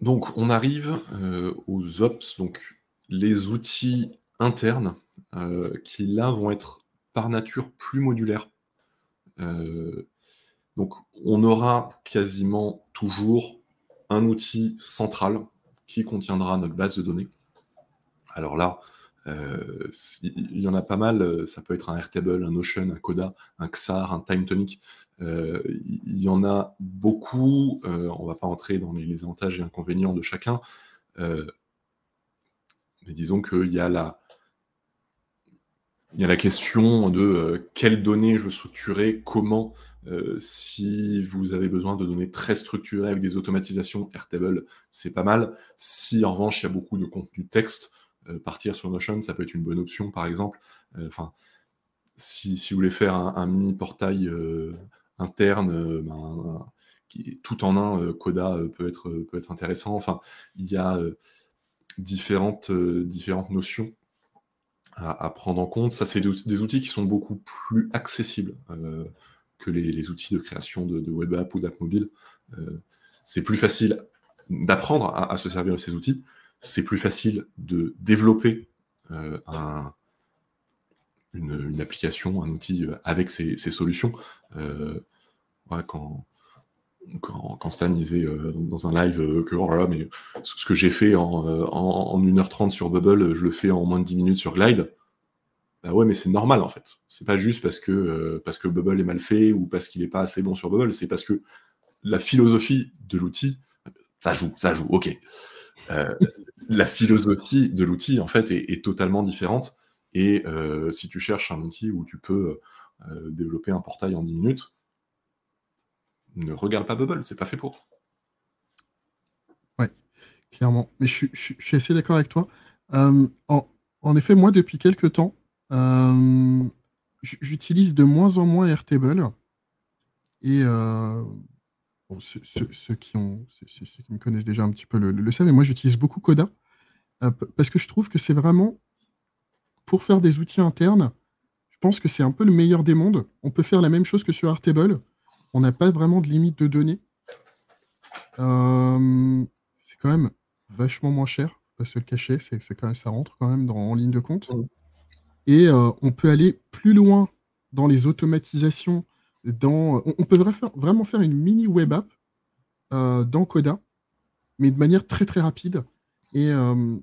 Donc, on arrive euh, aux ops, donc les outils internes qui là vont être par nature plus modulaires. donc, on aura quasiment toujours un outil central qui contiendra notre base de données. Alors là, euh, il y en a pas mal, euh, ça peut être un Airtable, un Notion, un Coda, un XAR, un TimeTonic. Euh, il y en a beaucoup, on ne va pas entrer dans les, avantages et inconvénients de chacun, mais disons qu'il y a la, question de quelles données je veux structurer, comment si vous avez besoin de données très structurées avec des automatisations, Airtable, c'est pas mal. Si en revanche, il y a beaucoup de contenu texte, partir sur Notion, ça peut être une bonne option, par exemple. Euh, enfin, si, vous voulez faire un, mini portail interne, ben, tout en un, Coda peut, être, peut être intéressant. Enfin, il y a différentes, différentes notions à, prendre en compte. Ça, c'est des, outils qui sont beaucoup plus accessibles que les, outils de création de, web app ou d'app mobile. Euh, c'est plus facile d'apprendre à, se servir de ces outils. C'est plus facile de développer euh, une, application, un outil euh, avec ces, solutions. quand, quand, Stan disait dans un live que oh mais ce que j'ai fait en, en, 1h30 sur Bubble, je le fais en moins de 10 minutes sur Glide. Bah ouais, mais c'est normal en fait. C'est pas juste parce que, euh, parce que Bubble est mal fait ou parce qu'il est pas assez bon sur Bubble, c'est parce que la philosophie de l'outil, ça joue, ça joue, ok. Euh, la philosophie de l'outil en fait est, totalement différente. Et euh, si tu cherches un outil où tu peux développer un portail en 10 minutes, ne regarde pas Bubble, c'est pas fait pour. Ouais, clairement. Mais je, suis assez d'accord avec toi. En, en, effet, moi, depuis quelques temps, euh, j'utilise de moins en moins Airtable. Et euh, ceux, qui ont, ceux, qui me connaissent déjà un petit peu le, savent, mais moi j'utilise beaucoup Coda euh, parce que je trouve que c'est vraiment pour faire des outils internes. Je pense que c'est un peu le meilleur des mondes. On peut faire la même chose que sur Airtable. On n'a pas vraiment de limite de données. c'est quand même vachement moins cher, pas se le cacher. C'est, quand même, ça rentre quand même dans, en ligne de compte. Et euh, on peut aller plus loin dans les automatisations. On, peut vraiment faire une mini web app euh, dans Coda, mais de manière très très rapide. Et euh,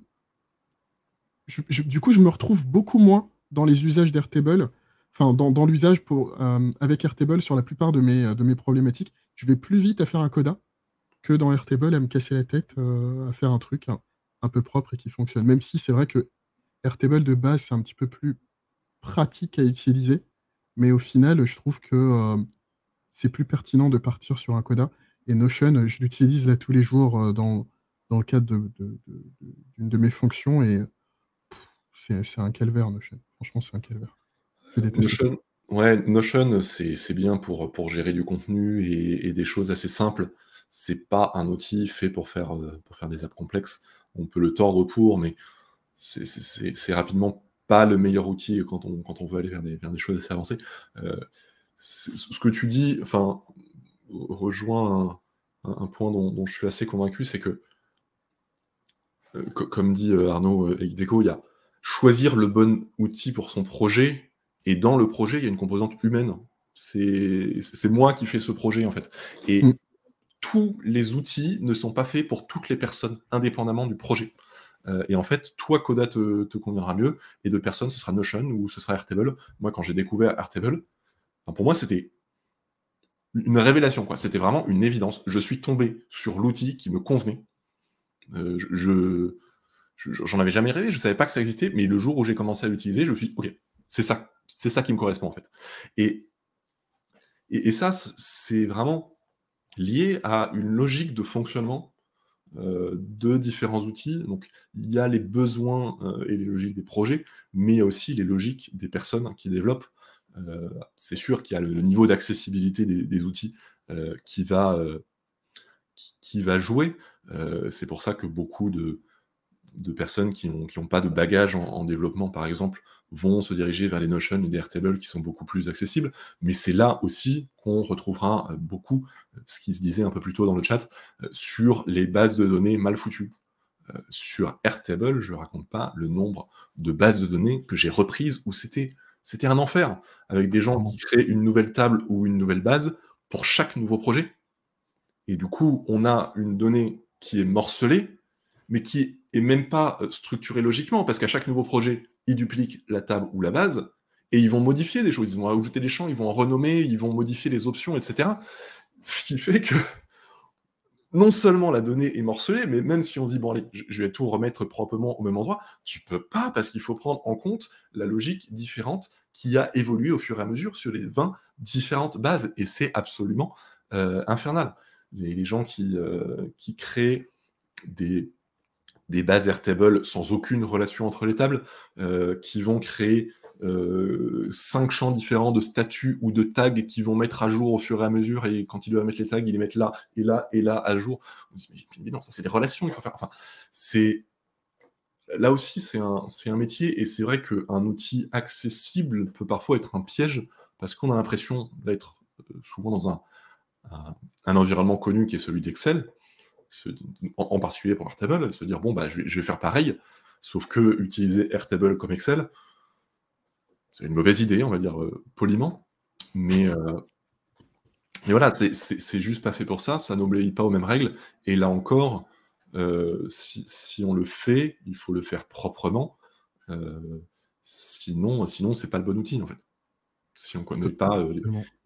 du coup, je me retrouve beaucoup moins dans les usages d'Airtable, enfin dans, l'usage pour avec Airtable sur la plupart de mes, de mes problématiques. Je vais plus vite à faire un Coda que dans Airtable à me casser la tête à faire un truc un peu propre et qui fonctionne. Même si c'est vrai que Airtable de base, c'est un petit peu plus pratique à utiliser, mais au final, je trouve que euh, c'est plus pertinent de partir sur un Coda. Et Notion, je l'utilise là tous les jours euh, dans, dans le cadre d'une de, mes fonctions et c'est un calvaire, Notion. Franchement, c'est un calvaire. Notion, ouais, Notion, c'est bien pour, pour gérer du contenu et, des choses assez simples. C'est pas un outil fait pour faire, euh, pour faire des apps complexes. On peut le tordre pour, mais c'est rapidement pas le meilleur outil quand on, quand on veut aller vers des, des choses assez avancées. Euh, ce que tu dis, enfin, rejoint un, point dont, je suis assez convaincu, c'est que, euh, comme dit euh, Arnaud Deco, il y a choisir le bon outil pour son projet, et dans le projet, il y a une composante humaine. C'est moi qui fais ce projet, en fait. Et mm. tous les outils ne sont pas faits pour toutes les personnes, indépendamment du projet. Euh, et en fait, toi, Coda te, conviendra mieux, et de personnes, ce sera Notion ou ce sera Airtable. Moi, quand j'ai découvert Airtable, pour moi, c'était une révélation, quoi. C'était vraiment une évidence. Je suis tombé sur l'outil qui me convenait. je, j'en avais jamais rêvé, je savais pas que ça existait, mais le jour où j'ai commencé à l'utiliser, je me suis dit, ok, c'est ça, c'est ça qui me correspond en fait. Et, et, ça, c'est vraiment lié à une logique de fonctionnement euh, de différents outils. Donc, il y a les besoins euh, et les logiques des projets, mais il y a aussi les logiques des personnes qui développent. Euh, c'est sûr qu'il y a le, niveau d'accessibilité des, outils qui va, qui, va jouer. c'est pour ça que beaucoup de, personnes qui n'ont ont pas de bagage en, développement, par exemple, vont se diriger vers les Notion et des Airtable qui sont beaucoup plus accessibles. Mais c'est là aussi qu'on retrouvera euh, beaucoup euh, ce qui se disait un peu plus tôt dans le chat euh, sur les bases de données mal foutues. sur Airtable, je raconte pas le nombre de bases de données que j'ai reprises où c'était c'était un enfer avec des gens qui créent une nouvelle table ou une nouvelle base pour chaque nouveau projet. Et du coup, on a une donnée qui est morcelée, mais qui est même pas structurée logiquement, parce qu'à chaque nouveau projet, ils dupliquent la table ou la base, et ils vont modifier des choses, ils vont ajouter des champs, ils vont en renommer, ils vont modifier les options, etc. Ce qui fait que non seulement la donnée est morcelée, mais même si on dit, bon, allez, je vais tout remettre proprement au même endroit, tu peux pas, parce qu'il faut prendre en compte la logique différente qui a évolué au fur et à mesure sur les 20 différentes bases, et c'est absolument euh, infernal. Les, les gens qui, euh, qui créent des des bases Airtable sans aucune relation entre les tables, euh, qui vont créer euh, cinq champs différents de statuts ou de tags qui vont mettre à jour au fur et à mesure, et quand ils doivent mettre les tags, ils les mettent là, et là, et là, à jour. mais, non, ça c'est des relations qu'il faut faire. Là aussi, c'est un, métier, et c'est vrai qu'un outil accessible peut parfois être un piège, parce qu'on a l'impression d'être euh, souvent dans un environnement connu qui est celui d'Excel, en, particulier pour Airtable, se dire bon bah je vais, faire pareil, sauf que utiliser Airtable comme Excel, c'est une mauvaise idée, on va dire euh, poliment, mais, euh, mais voilà, c'est juste pas fait pour ça, ça n'obéit pas aux mêmes règles, et là encore, euh, si, on le fait, il faut le faire proprement, sinon, sinon c'est pas le bon outil en fait. Si on ne connaît pas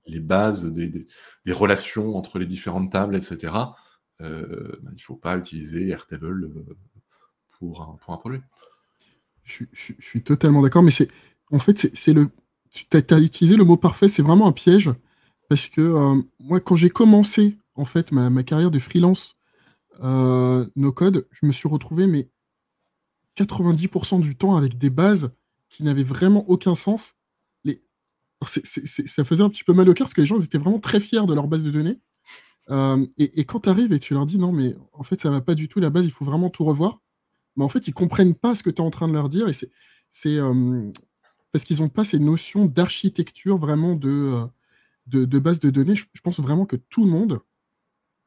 les, bases des, relations entre les différentes tables, etc., euh, bah, il ne faut pas utiliser Airtable euh, pour un, pour un projet. Je, suis totalement d'accord, mais c'est en fait, c'est le. Tu as, utilisé le mot parfait, c'est vraiment un piège. Parce que euh, moi, quand j'ai commencé en fait ma, ma, carrière de freelance no code, je me suis retrouvé mais 90% du temps avec des bases qui n'avaient vraiment aucun sens. Les... ça faisait un petit peu mal au cœur parce que les gens étaient vraiment très fiers de leur base de données. Euh, et, quand tu arrives et tu leur dis non, mais en fait, ça va pas du tout la base, il faut vraiment tout revoir. Mais en fait, ils comprennent pas ce que tu es en train de leur dire. Et c'est euh, parce qu'ils n'ont pas ces notions d'architecture vraiment de, euh, de, base de données. Je, pense vraiment que tout le monde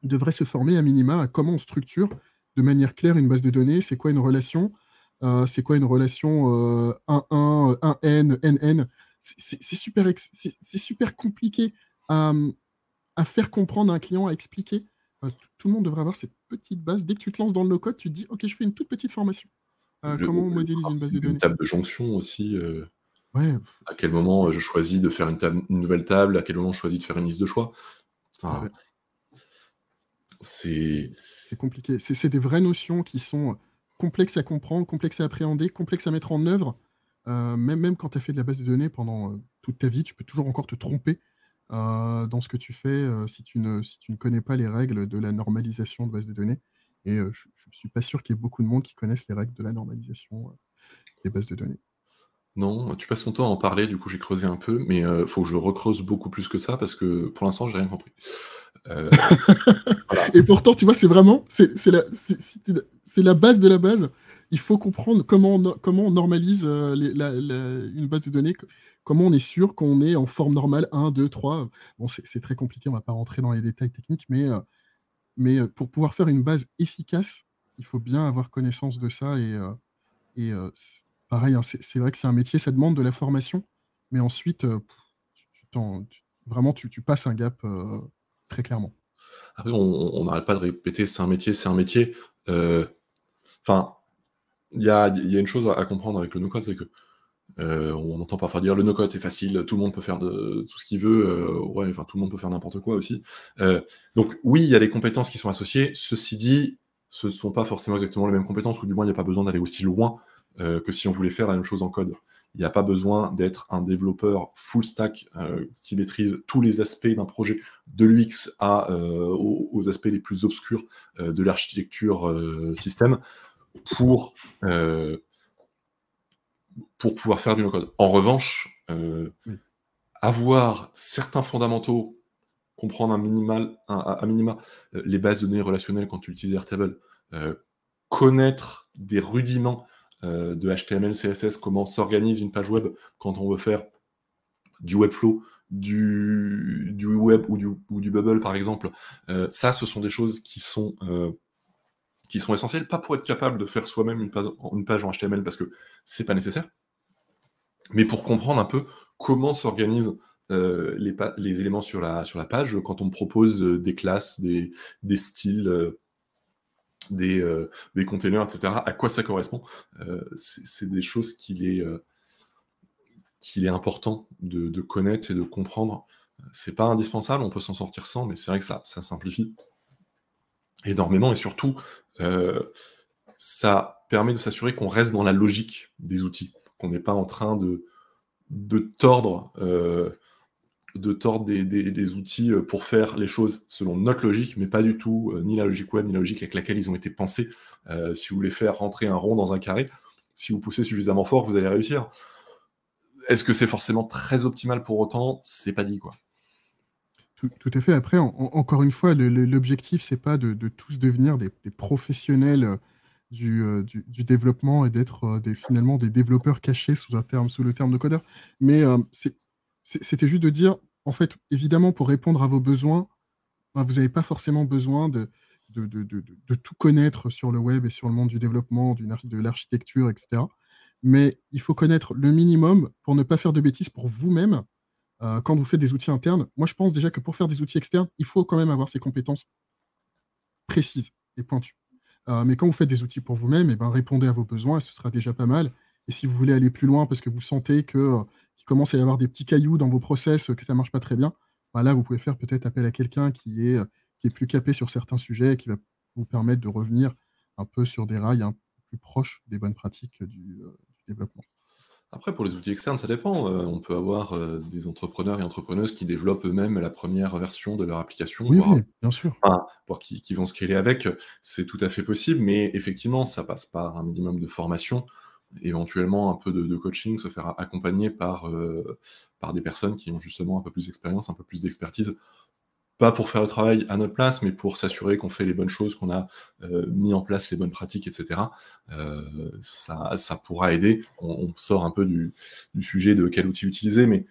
devrait se former à minima à comment on structure de manière claire une base de données. C'est quoi une relation? C'est quoi une relation 1-1, 1N, NN C'est super, super compliqué à, à faire comprendre à un client, à expliquer. Euh, tout le monde devrait avoir cette petite base. Dès que tu te lances dans le no-code, tu te dis, OK, je fais une toute petite formation. Euh, comment on modélise une base de données Une table de jonction aussi. Euh, à quel moment je choisis de faire une, une, nouvelle table À quel moment je choisis de faire une liste de choix? C'est compliqué. C'est des vraies notions qui sont complexes à comprendre, complexes à appréhender, complexes à mettre en œuvre. même, même quand tu as fait de la base de données pendant toute ta vie, tu peux toujours encore te tromper euh, dans ce que tu fais euh, si, tu ne, si tu ne connais pas les règles de la normalisation de base de données. Et euh, je ne suis pas sûr qu'il y ait beaucoup de monde qui connaissent les règles de la normalisation des bases de données. Non, tu passes ton temps à en parler, du coup j'ai creusé un peu, mais il faut que je recreuse beaucoup plus que ça parce que pour l'instant j'ai rien compris. <laughs> Et pourtant, tu vois, c'est vraiment c'est la, la base de la base. Il faut comprendre comment on, comment on normalise une base de données, comment on est sûr qu'on est en forme normale? 1, 2, 3 Bon, c'est très compliqué, on ne va pas rentrer dans les détails techniques, mais, euh, euh, pour pouvoir faire une base efficace, il faut bien avoir connaissance de ça. Et, euh, pareil, hein, c'est vrai que c'est un métier, ça demande de la formation, mais ensuite, tu, vraiment, tu, passes un gap très clairement. Après, on n'arrête pas de répéter, c'est un métier, c'est un métier. Enfin, il y a, y a, une chose à, comprendre avec le no-code, c'est que euh, on entend parfois dire le no-code est facile, tout le monde peut faire tout ce qu'il veut, euh, tout le monde peut faire n'importe quoi aussi. Euh, donc oui, il y a des compétences qui sont associées. Ceci dit, ce ne sont pas forcément exactement les mêmes compétences, ou du moins il n'y a pas besoin d'aller aussi loin que si on voulait faire la même chose en code. Il n'y a pas besoin d'être un développeur full stack qui maîtrise tous les aspects d'un projet, de l'UX aux, aspects les plus obscurs de l'architecture système, pour, pour pouvoir faire du no-code. En revanche, avoir certains fondamentaux comprendre un minimal, un, minima euh, les bases de données relationnelles quand tu utilises Airtable, euh, connaître des rudiments euh, de HTML, CSS, comment s'organise une page web quand on veut faire du Webflow, du, du web ou du, ou du bubble par exemple. ça, ce sont des choses qui sont, qui sont essentielles, pas pour être capable de faire soi-même une page, en HTML parce que c'est pas nécessaire, mais pour comprendre un peu comment s'organise euh, les, éléments sur la, page quand on propose euh, des classes, des, styles, euh, des, des containers, etc. À quoi ça correspond C'est des choses qu'il est, important de, connaître et de comprendre. C'est pas indispensable, on peut s'en sortir sans, mais c'est vrai que ça, ça simplifie énormément et surtout, ça permet de s'assurer qu'on reste dans la logique des outils, qu'on n'est pas en train de, de tordre de tordre des, outils euh, pour faire les choses selon notre logique, mais pas du tout euh, ni la logique web, ni la logique avec laquelle ils ont été pensés. Euh, si vous voulez faire rentrer un rond dans un carré, si vous poussez suffisamment fort, vous allez réussir. Est-ce que c'est forcément très optimal pour autant? C'est pas dit, quoi. Tout, à fait. Après, encore une fois, l'objectif, c'est pas de, tous devenir des, professionnels du, développement et d'être finalement des développeurs cachés sous, le terme de codeur. Mais c'était juste de dire, en fait, évidemment, pour répondre à vos besoins, ben, vous n'avez pas forcément besoin de, tout connaître sur le web et sur le monde du développement, de l'architecture, etc. Mais il faut connaître le minimum pour ne pas faire de bêtises pour vous-même euh, quand vous faites des outils internes. Moi, je pense déjà que pour faire des outils externes, il faut quand même avoir ces compétences précises et pointues. Euh, mais quand vous faites des outils pour vous-même, eh ben, répondez à vos besoins ce sera déjà pas mal. Et si vous voulez aller plus loin parce que vous sentez euh, qu'il commence à y avoir des petits cailloux dans vos process, que ça marche pas très bien, bah là, vous pouvez faire peut-être appel à quelqu'un qui est, qui est plus capé sur certains sujets et qui va vous permettre de revenir un peu sur des rails plus proches des bonnes pratiques du, développement. Après, pour les outils externes, ça dépend. Euh, on peut avoir euh, des entrepreneurs et entrepreneuses qui développent eux-mêmes la première version de leur application, oui, bien sûr. Enfin, voire qui, qui, vont scaler avec. C'est tout à fait possible, mais effectivement, ça passe par un minimum de formation éventuellement un peu de, coaching, se faire accompagner par, euh, par des personnes qui ont justement un peu plus d'expérience, un peu plus d'expertise, pas pour faire le travail à notre place, mais pour s'assurer qu'on fait les bonnes choses, qu'on a euh, mis en place les bonnes pratiques, etc. Euh, ça, ça, pourra aider. On, sort un peu du, sujet de quel outil utiliser, mais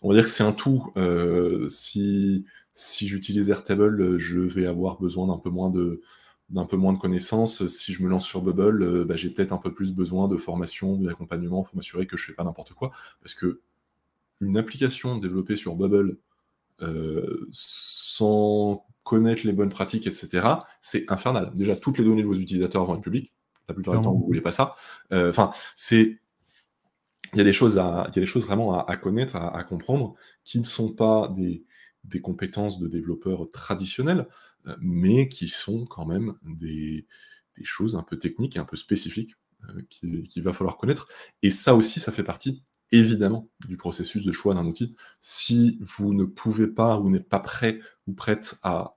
on va dire que c'est un tout. si si j'utilise Airtable, je vais avoir besoin d'un peu moins de d'un peu moins de connaissances. Si je me lance sur Bubble, euh, bah, j'ai peut-être un peu plus besoin de formation, d'accompagnement pour m'assurer que je fais pas n'importe quoi. Parce que une application développée sur Bubble euh, sans connaître les bonnes pratiques, etc., c'est infernal. Déjà, toutes les données de vos utilisateurs vont être publiques. La plupart du temps, vous ne voulez pas ça. Euh, enfin, c'est il y a des choses à, il y a des choses vraiment à, connaître, à, comprendre, qui ne sont pas des, des compétences de développeurs traditionnels, euh, mais qui sont quand même des, choses un peu techniques et un peu spécifiques qu'il va falloir connaître. Et ça aussi, ça fait partie évidemment du processus de choix d'un outil. Si vous ne pouvez pas ou n'êtes pas prêt ou prête à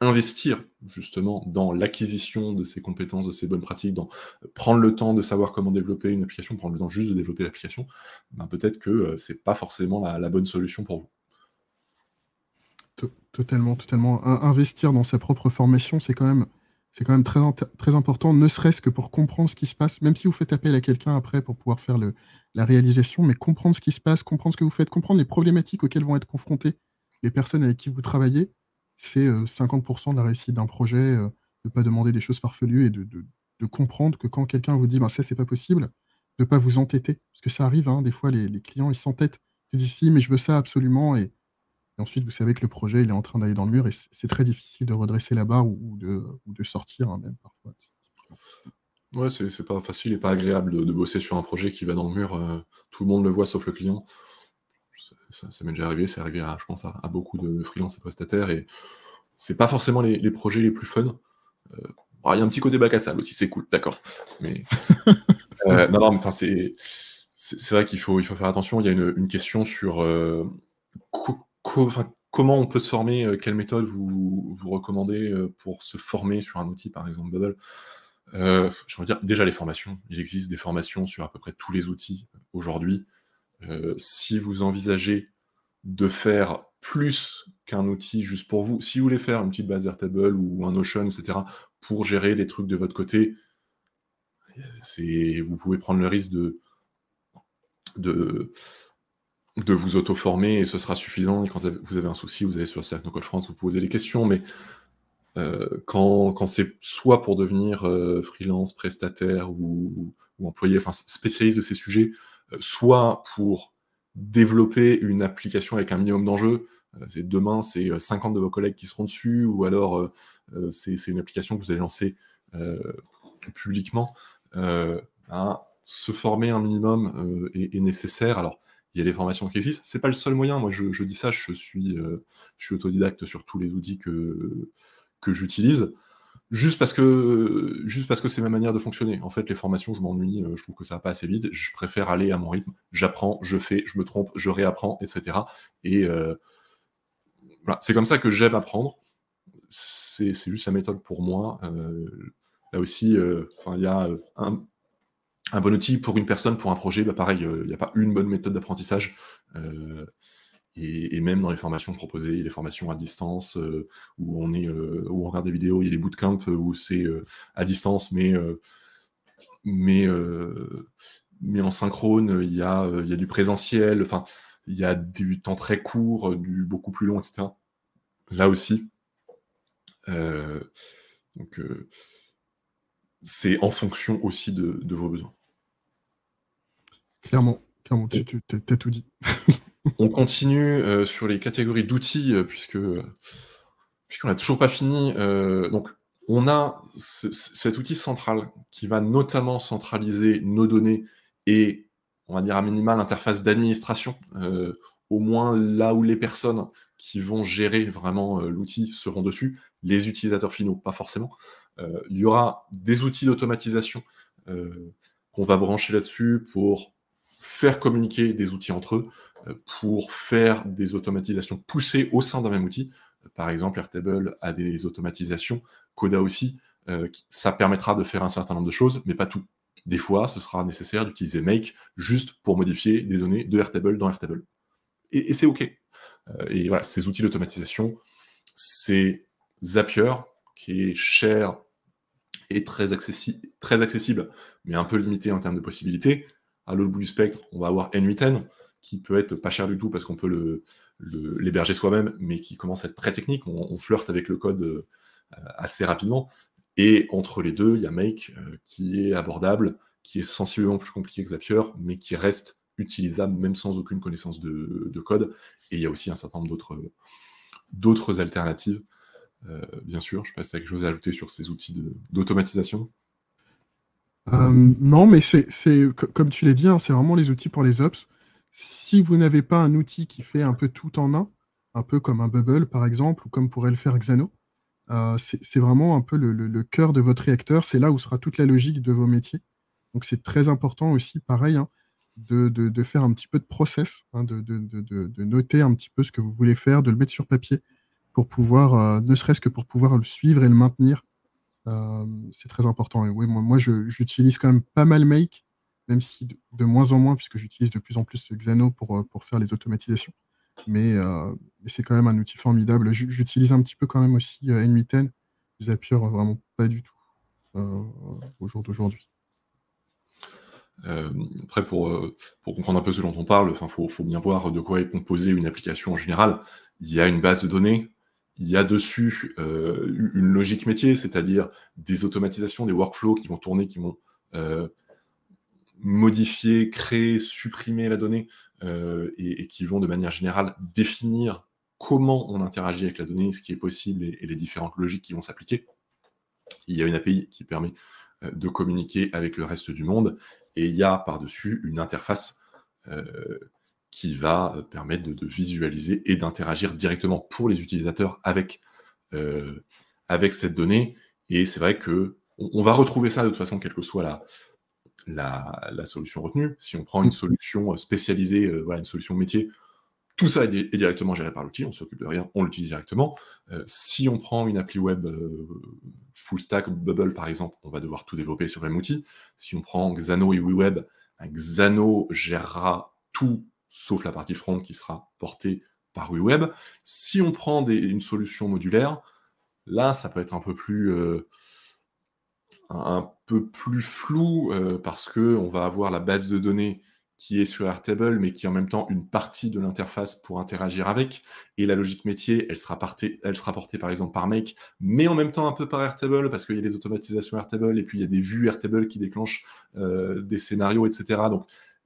investir justement dans l'acquisition de ces compétences, de ces bonnes pratiques, dans prendre le temps de savoir comment développer une application, prendre le temps juste de développer l'application, ben peut-être que euh, ce n'est pas forcément la bonne solution pour vous. Totalement, totalement. investir dans sa propre formation, c'est quand même, c'est quand même très, très important, ne serait-ce que pour comprendre ce qui se passe, même si vous faites appel à quelqu'un après pour pouvoir faire le, la réalisation, mais comprendre ce qui se passe, comprendre ce que vous faites, comprendre les problématiques auxquelles vont être confrontées les personnes avec qui vous travaillez, c'est 50% euh, de la réussite d'un projet, euh, de ne pas demander des choses farfelues et de, comprendre que quand quelqu'un vous dit ben, ça, c'est pas possible, ne pas vous entêter. Parce que ça arrive, hein, des fois, les, clients, ils s'entêtent. Ils disent si, mais je veux ça absolument. Et, ensuite, vous savez que le projet, il est en train d'aller dans le mur et c'est très difficile de redresser la barre ou, de, de, sortir, hein, même parfois. Ouais, c'est pas facile et pas agréable de, bosser sur un projet qui va dans le mur. Euh, tout le monde le voit sauf le client. Ça, m'est déjà arrivé, c'est arrivé à, je pense, à, beaucoup de freelances et prestataires et c'est pas forcément les, projets les plus fun. Euh, il y a un petit côté bac à sable aussi, c'est cool, d'accord. Mais <laughs> non, non, mais enfin, c'est c'est vrai qu'il faut, il faut faire attention. Il y a une, une question sur comment on peut se former, quelle méthode vous, vous recommandez pour se former sur un outil, par exemple Bubble? Euh, je veux dire, déjà les formations. Il existe des formations sur à peu près tous les outils aujourd'hui. Euh, si vous envisagez de faire plus qu'un outil juste pour vous, si vous voulez faire une petite base Airtable ou un Notion, etc., pour gérer les trucs de votre côté, vous pouvez prendre le risque de, vous auto-former et ce sera suffisant. Et quand vous avez un souci, vous allez sur Code France, vous posez les questions, mais euh, quand, c'est soit pour devenir euh, freelance, prestataire ou, employé, enfin spécialiste de ces sujets, euh, soit pour développer une application avec un minimum d'enjeux. c'est demain, c'est 50 de vos collègues qui seront dessus, ou alors c'est une application que vous allez lancer publiquement. Hein, se former un minimum est, nécessaire. Alors, il y a des formations qui existent. C'est pas le seul moyen. Moi, je, dis ça, je suis autodidacte sur tous les outils que que j'utilise juste parce que juste parce que c'est ma manière de fonctionner. En fait, les formations, je m'ennuie, euh, je trouve que ça va pas assez vite. Je préfère aller à mon rythme. J'apprends, je fais, je me trompe, je réapprends, etc. Et euh, voilà, c'est comme ça que j'aime apprendre. C'est juste la méthode pour moi. Euh, là aussi, il y a un, un, bon outil pour une personne, pour un projet. Bah, pareil, il n'y a pas une bonne méthode d'apprentissage. Et, même dans les formations proposées, des formations à distance euh, où on est, euh, où on regarde des vidéos, il y a des bootcamps où c'est euh, à distance, mais mais mais en synchrone, il y a il y a du présentiel, enfin il y a du temps très court, du beaucoup plus long, etc. Là aussi, donc c'est en fonction aussi de, de, vos besoins. Clairement, clairement, tu, tu as tout dit. <laughs> On continue euh, sur les catégories d'outils, euh, puisque puisqu'on n'a toujours pas fini. Euh, donc, on a cet outil central qui va notamment centraliser nos données et, on va dire à minima, l'interface d'administration, au moins là où les personnes qui vont gérer vraiment l'outil seront dessus, les utilisateurs finaux, pas forcément. Il y aura des outils d'automatisation qu'on va brancher là-dessus pour faire communiquer des outils entre eux, euh, pour faire des automatisations poussées au sein d'un même outil. Par exemple, Airtable a des automatisations, Coda aussi. Euh, ça permettra de faire un certain nombre de choses, mais pas tout. Des fois, ce sera nécessaire d'utiliser Make juste pour modifier des données de Airtable dans Airtable. Et, c'est OK. Euh, et voilà, ces outils d'automatisation, c'est Zapier, qui est cher et très accessible, mais un peu limité en termes de possibilités. À l'autre bout du spectre, on va avoir N8N, qui peut être pas cher du tout parce qu'on peut l'héberger soi-même, mais qui commence à être très technique. On, flirte avec le code euh, assez rapidement. Et entre les deux, il y a Make euh, qui est abordable, qui est sensiblement plus compliqué que Zapier, mais qui reste utilisable même sans aucune connaissance de, code. Et il y a aussi un certain nombre d'autres alternatives. Euh, bien sûr, je ne sais pas si tu as quelque chose à ajouter sur ces outils d'automatisation. Non, mais c'est comme tu l'as dit, hein, c'est vraiment les outils pour les ops si vous n'avez pas un outil qui fait un peu tout en un, un peu comme un Bubble par exemple, ou comme pourrait le faire Xano, euh, c'est vraiment un peu le, cœur de votre réacteur. C'est là où sera toute la logique de vos métiers. Donc c'est très important aussi, pareil, hein, de, faire un petit peu de process, hein, de, noter un petit peu ce que vous voulez faire, de le mettre sur papier pour pouvoir, euh, ne serait-ce que pour pouvoir le suivre et le maintenir. Euh, c'est très important. Et oui, moi, j'utilise quand même pas mal Make même si de, moins en moins, puisque j'utilise de plus en plus Xano pour, euh, pour faire les automatisations. Euh, mais, c'est quand même un outil formidable. J'utilise un petit peu quand même aussi euh, N8N. Zapier, vraiment pas du tout au jour d'aujourd'hui. après, pour, pour comprendre un peu ce dont on parle, il faut, faut bien voir de quoi est composée une application en général. Il y a une base de données, il y a dessus une logique métier, c'est-à-dire des automatisations, des workflows qui vont tourner, qui vont modifier, créer, supprimer la donnée euh, et, qui vont de manière générale définir comment on interagit avec la donnée, ce qui est possible et, les différentes logiques qui vont s'appliquer. Il y a une API qui permet euh, de communiquer avec le reste du monde et il y a par-dessus une interface euh, qui va permettre de, visualiser et d'interagir directement pour les utilisateurs avec, avec cette donnée Et c'est vrai que on, va retrouver ça de toute façon, quelle que soit la, la, solution retenue. Si on prend une solution spécialisée, voilà, une solution métier, tout ça est, directement géré par l'outil, on s'occupe de rien, on l'utilise directement. si on prend une appli web full stack, Bubble par exemple, on va devoir tout développer sur le même outil. Si on prend Xano et WeWeb, Xano gérera tout sauf la partie front qui sera portée par WeWeb. Si on prend une solution modulaire, là, ça peut être un peu plus, euh, un peu plus flou euh, parce que on va avoir la base de données qui est sur Airtable, mais qui est en même temps une partie de l'interface pour interagir avec. Et la logique métier, elle sera, portée, par exemple par Make, mais en même temps un peu par Airtable, parce qu'il y a des automatisations Airtable, et puis il y a des vues Airtable qui déclenchent euh, des scénarios, etc.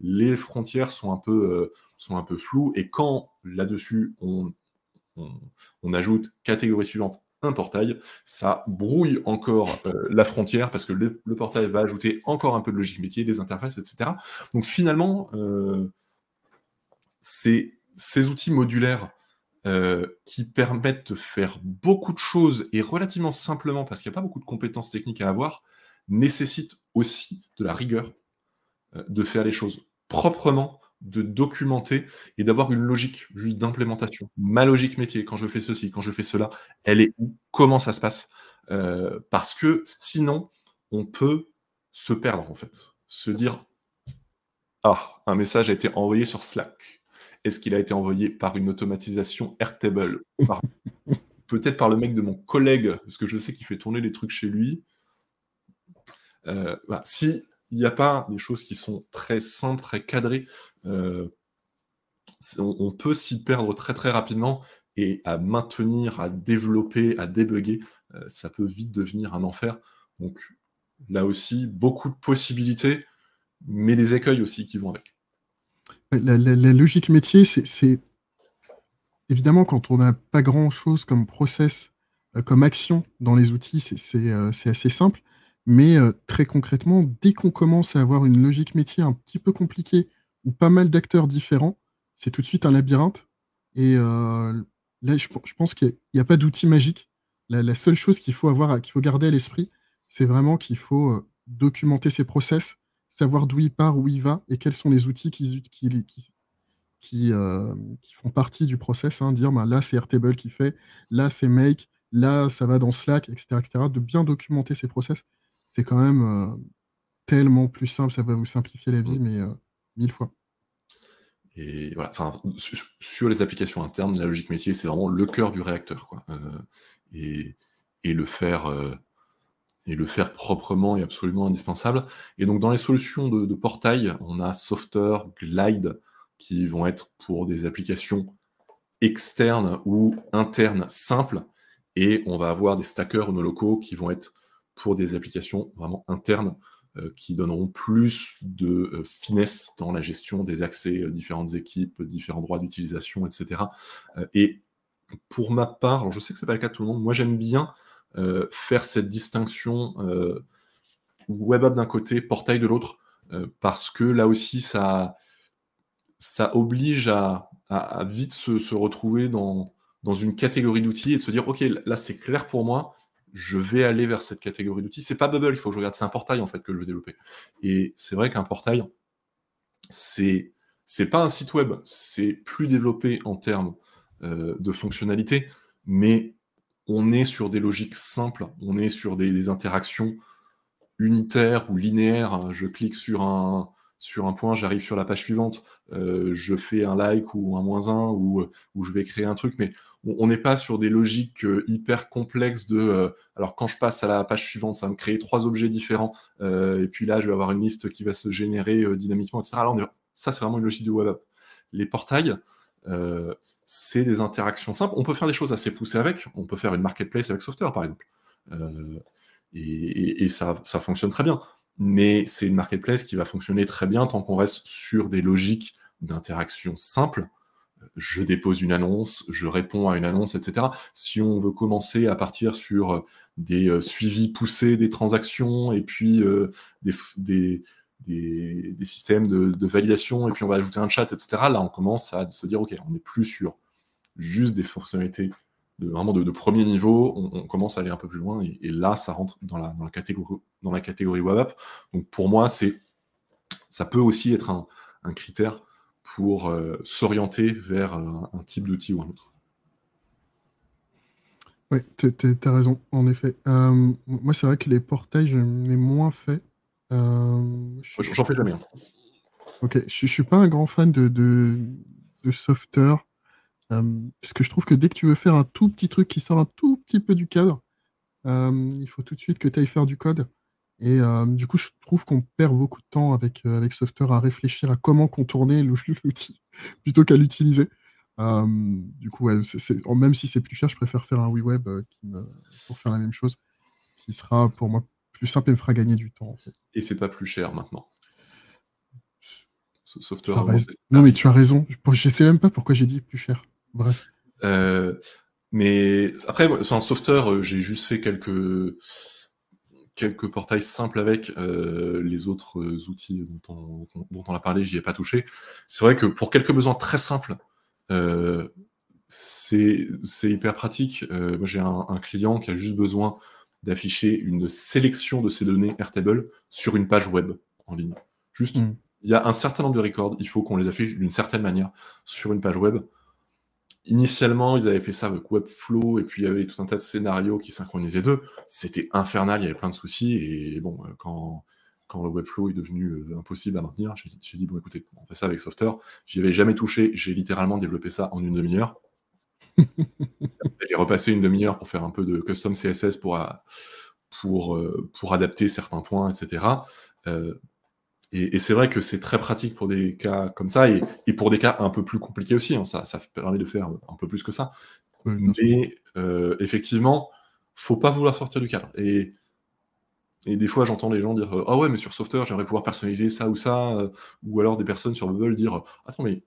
les frontières sont un peu, euh, sont un peu floues. Et quand là-dessus, on, ajoute catégorie suivante, un portail, ça brouille encore euh, la frontière parce que le, portail va ajouter encore un peu de logique métier, des interfaces, etc. Donc finalement, euh, ces, outils modulaires qui permettent de faire beaucoup de choses et relativement simplement, parce qu'il n'y a pas beaucoup de compétences techniques à avoir, nécessitent aussi de la rigueur, de faire les choses proprement, de documenter et d'avoir une logique juste d'implémentation. Ma logique métier, quand je fais ceci, quand je fais cela, elle est où? Comment ça se passe? Euh, Parce que sinon, on peut se perdre en fait. Se dire Ah, un message a été envoyé sur Slack. Est-ce qu'il a été envoyé par une automatisation Airtable <laughs> Peut-être par le mec de mon collègue, parce que je sais qu'il fait tourner les trucs chez lui. Euh, si il n'y a pas des choses qui sont très simples, très cadrées. Euh, on, peut s'y perdre très très rapidement et à maintenir, à développer, à débugger, euh, ça peut vite devenir un enfer. Donc là aussi, beaucoup de possibilités, mais des écueils aussi qui vont avec. La, logique métier, c'est évidemment quand on n'a pas grand-chose comme process, euh, comme action dans les outils, c'est assez simple. Mais très concrètement, dès qu'on commence à avoir une logique métier un petit peu compliquée ou pas mal d'acteurs différents, c'est tout de suite un labyrinthe. Et là, je, pense qu'il n'y a, pas d'outil magique. La, seule chose qu'il faut avoir, qu'il faut garder à l'esprit, c'est vraiment qu'il faut documenter ses process, savoir d'où il part, où il va, et quels sont les outils qui, font partie du process. Hein, dire bah, là, c'est Airtable qui fait, là, c'est Make, là, ça va dans Slack, etc., etc. De bien documenter ses process c'est quand même euh, tellement plus simple, ça va vous simplifier la vie, mais euh, mille fois. Et voilà, enfin, sur, les applications internes, la logique métier, c'est vraiment le cœur du réacteur, quoi. Euh, et, le faire et le faire proprement est absolument indispensable. Et donc dans les solutions de, de portail, on a Softer, Glide, qui vont être pour des applications externes ou internes simples, et on va avoir des stackers nos locaux qui vont être pour des applications vraiment internes euh, qui donneront plus de euh, finesse dans la gestion des accès, euh, différentes équipes, différents droits d'utilisation, etc. et pour ma part, je sais que c'est pas le cas de tout le monde, moi j'aime bien faire cette distinction web app d'un côté, portail de l'autre, parce que là aussi ça, ça oblige à, vite se, se retrouver dans, dans une catégorie d'outils et de se dire ok là c'est clair pour moi, je vais aller vers cette catégorie d'outils. C'est pas Bubble, il faut que je regarde, c'est un portail en fait que je veux développer. Et c'est vrai qu'un portail, c'est c'est pas un site web, c'est plus développé en termes euh, de fonctionnalité, mais on est sur des logiques simples, on est sur des interactions unitaires ou linéaires. Je clique sur un, sur un point, j'arrive sur la page suivante, euh, je fais un like ou un moins un, ou, euh, je vais créer un truc, mais on n'est pas sur des logiques euh, hyper complexes de... alors quand je passe à la page suivante, ça va me créer trois objets différents, et puis là, je vais avoir une liste qui va se générer dynamiquement, etc. Alors, ça, c'est vraiment une logique de web app. Les portails, c'est des interactions simples. On peut faire des choses assez poussées avec. On peut faire une marketplace avec Software, par exemple. et, ça, fonctionne très bien mais c'est une marketplace qui va fonctionner très bien tant qu'on reste sur des logiques d'interaction simples. Je dépose une annonce, je réponds à une annonce, etc. Si on veut commencer à partir sur des euh, suivis poussés des transactions et puis euh, des, des, systèmes de, validation et puis on va ajouter un chat, etc. Là, on commence à se dire, OK, on n'est plus sur juste des fonctionnalités vraiment de, premier niveau, on, commence à aller un peu plus loin, et, là, ça rentre dans la, catégorie, dans la catégorie web app. Donc pour moi, c'est, ça peut aussi être un, critère pour euh, s'orienter vers un, type d'outil ou un autre. Oui, tu as raison, en effet. Euh, moi, c'est vrai que les portails, je ai moins fait. Euh, j'en fais jamais. Hein. Ok, je, ne suis pas un grand fan de, de, de software. Euh, parce que je trouve que dès que tu veux faire un tout petit truc qui sort un tout petit peu du cadre, euh, il faut tout de suite que tu ailles faire du code. Et euh, du coup, je trouve qu'on perd beaucoup de temps avec, avec Software à réfléchir à comment contourner <laughs> l'outil plutôt qu'à l'utiliser. du coup, même si c'est plus cher, je préfère faire un WeWeb pour faire la même chose, qui sera pour moi plus simple et me fera gagner du temps. Et c'est pas plus cher maintenant. Software Non, mais tu as raison. Je ne sais même pas pourquoi j'ai dit plus cher. Bref. Euh, mais après, enfin, Software, euh, j'ai juste fait quelques quelques portails simples avec euh, les autres outils dont on, a parlé, j'y ai pas touché. C'est vrai que pour quelques besoins très simples, c'est hyper pratique. moi, j'ai un, client qui a juste besoin d'afficher une sélection de ses données Airtable sur une page web en ligne. Juste, hmm. il y a un certain nombre de records, il faut qu'on les affiche d'une certaine manière sur une page web. Initialement, ils avaient fait ça avec Webflow, et puis il y avait tout un tas de scénarios qui synchronisaient deux. C'était infernal, il y avait plein de soucis, et bon, euh, quand, quand le Webflow est devenu euh, impossible à maintenir, j'ai dit, bon écoutez, on fait ça avec Software. J'y avais jamais touché, j'ai littéralement développé ça en une demi-heure. <laughs> j'ai repassé une demi-heure pour faire un peu de custom CSS pour, euh, pour, pour adapter certains points, etc. Et, c'est vrai que c'est très pratique pour des cas comme ça, et, pour des cas un peu plus compliqués aussi. Hein. ça, ça, permet de faire un peu plus que ça. Mais euh, effectivement, faut pas vouloir sortir du cadre. Et, et des fois, j'entends les gens dire Ah ouais, mais sur Software, j'aimerais pouvoir personnaliser ça ou ça. Euh, ou alors des personnes sur Bubble dire Attends, mais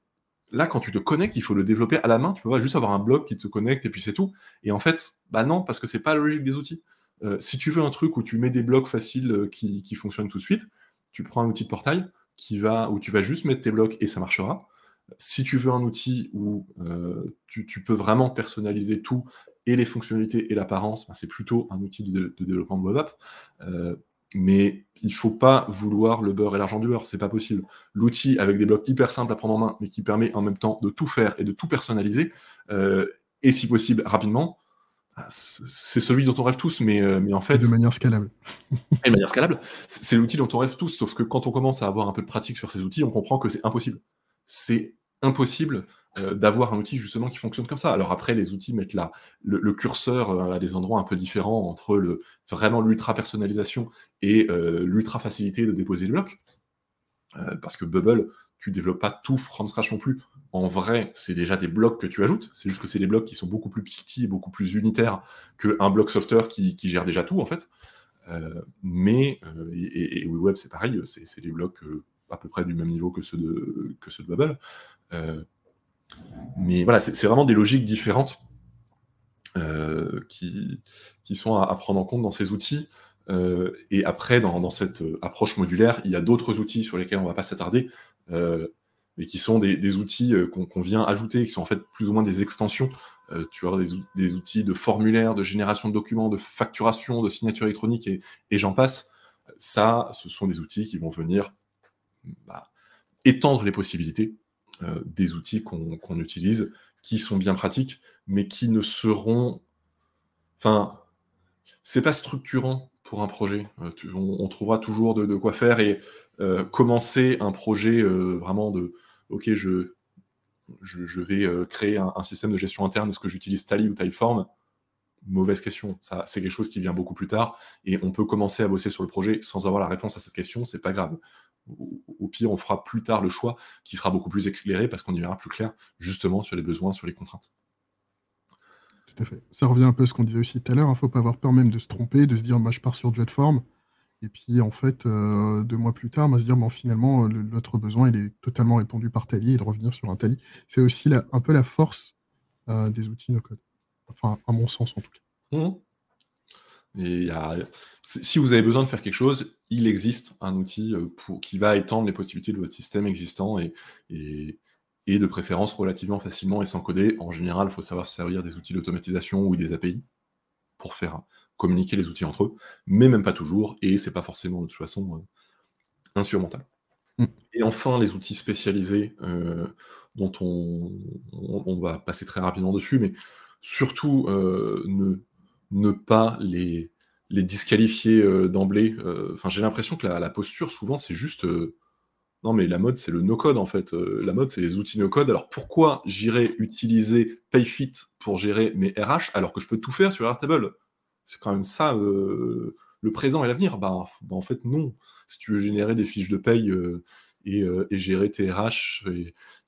là, quand tu te connectes, il faut le développer à la main. Tu peux pas juste avoir un blog qui te connecte et puis c'est tout. Et en fait, bah non, parce que c'est pas la logique des outils. Euh, si tu veux un truc où tu mets des blocs faciles qui, qui fonctionnent tout de suite, tu prends un outil de portail qui va, où tu vas juste mettre tes blocs et ça marchera. Si tu veux un outil où euh, tu, peux vraiment personnaliser tout et les fonctionnalités et l'apparence, ben, c'est plutôt un outil de, développement de web app. Euh, mais il ne faut pas vouloir le beurre et l'argent du beurre, c'est pas possible. L'outil avec des blocs hyper simples à prendre en main, mais qui permet en même temps de tout faire et de tout personnaliser, euh, et si possible rapidement, c'est celui dont on rêve tous, mais, euh, mais en fait. de manière scalable. <laughs> de manière scalable, c'est l'outil dont on rêve tous, sauf que quand on commence à avoir un peu de pratique sur ces outils, on comprend que c'est impossible. C'est impossible euh, d'avoir un outil justement qui fonctionne comme ça. Alors après, les outils mettent le, curseur euh, à des endroits un peu différents entre le, vraiment l'ultra personnalisation et l'ultra facilité de déposer le bloc. parce que Bubble, tu développes pas tout from scratch non plus. En vrai, c'est déjà des blocs que tu ajoutes. C'est juste que c'est des blocs qui sont beaucoup plus petits et beaucoup plus unitaires qu'un bloc software qui, gère déjà tout, en fait. Euh, mais, euh, et, WeWeb, c'est pareil, c'est des blocs euh, à peu près du même niveau que ceux de, que Bubble. mais voilà, c'est vraiment des logiques différentes qui sont à, prendre en compte dans ces outils. Et après, dans, cette approche modulaire, il y a d'autres outils sur lesquels on ne va pas s'attarder, euh, et qui sont des, outils euh, qu'on vient ajouter, qui sont en fait plus ou moins des extensions. Euh, tu as des, outils de formulaire, de génération de documents, de facturation, de signature électronique, et, j'en passe. Ça, ce sont des outils qui vont venir bah, étendre les possibilités des outils qu'on utilise, qui sont bien pratiques, mais qui ne seront... Enfin, c'est pas structurant un projet. Euh, on, trouvera toujours de, quoi faire et euh, commencer un projet euh, vraiment de OK, je, je, vais créer un, système de gestion interne. Est-ce que j'utilise Tally ou Typeform? Mauvaise question. Ça, c'est quelque chose qui vient beaucoup plus tard et on peut commencer à bosser sur le projet sans avoir la réponse à cette question. C'est pas grave. Au, pire, on fera plus tard le choix qui sera beaucoup plus éclairé parce qu'on y verra plus clair justement sur les besoins, sur les contraintes. Ça revient un peu à ce qu'on disait aussi tout à l'heure. Il hein. ne faut pas avoir peur même de se tromper, de se dire moi je pars sur JetForm. Et puis en fait, euh, deux mois plus tard, on va se dire bon, finalement, notre besoin est totalement répondu par Tally et de revenir sur un Tally. C'est aussi un peu la force euh, des outils no-code. Enfin, à mon sens en tout cas. Mmh. Et si vous avez besoin de faire quelque chose, il existe un outil euh, pour, qui va étendre les possibilités de votre système existant de préférence relativement facilement et sans coder. En général, il faut savoir se servir des outils d'automatisation ou des API pour faire communiquer les outils entre eux, mais même pas toujours, et c'est pas forcément de toute façon euh, insurmontable. Mm. Et enfin, les outils spécialisés euh, dont on, on, va passer très rapidement dessus, mais surtout euh, ne, ne pas les, les disqualifier d'emblée. Enfin, j'ai l'impression que la, posture, souvent, c'est juste non, mais la mode, c'est le no-code en fait. la mode, c'est les outils no-code. Alors pourquoi j'irais utiliser PayFit pour gérer mes RH alors que je peux tout faire sur Airtable? C'est quand même ça euh, le présent et l'avenir. Bah, bah, en fait, non. Si tu veux générer des fiches de paye euh, euh, et, gérer tes RH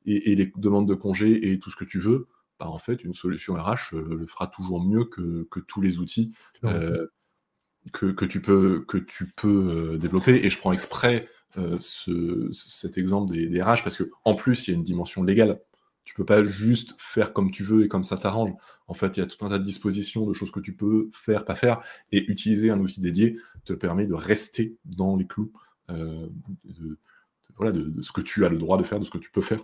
et, les demandes de congés et tout ce que tu veux, bah, en fait, une solution RH le fera toujours mieux que, tous les outils que, tu peux, que tu peux développer. Et je prends exprès cet exemple des, des RH parce qu'en plus, il y a une dimension légale. Tu peux pas juste faire comme tu veux et comme ça t'arrange. En fait, il y a tout un tas de dispositions, de choses que tu peux faire, pas faire, et utiliser un outil dédié te permet de rester dans les clous euh, voilà, de, ce que tu as le droit de faire, de ce que tu peux faire.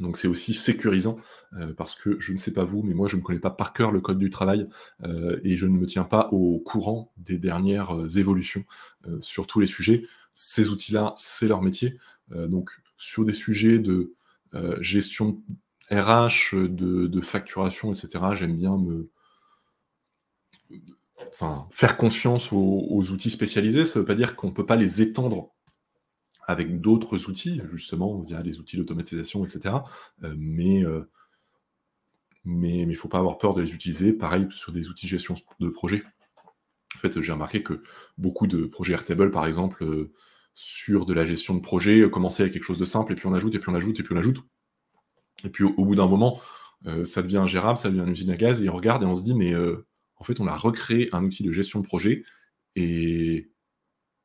Donc c'est aussi sécurisant euh, parce que je ne sais pas vous, mais moi je ne connais pas par cœur le code du travail euh, et je ne me tiens pas au courant des dernières évolutions sur tous les sujets. Ces outils-là, c'est leur métier. donc sur des sujets de euh, gestion RH, de, facturation, etc. J'aime bien me faire confiance aux, outils spécialisés. Ça ne veut pas dire qu'on ne peut pas les étendre avec d'autres outils, justement, via les outils d'automatisation, etc. Euh, mais euh, il ne faut pas avoir peur de les utiliser. Pareil sur des outils de gestion de projet. En fait, j'ai remarqué que beaucoup de projets Airtable, par exemple, sur de la gestion de projet, euh, commencer avec quelque chose de simple, et puis on ajoute, et puis on ajoute, et puis on ajoute. Et puis au, bout d'un moment, euh, ça devient ingérable, ça devient une usine à gaz, et on regarde et on se dit, mais euh, en fait, on a recréé un outil de gestion de projet, et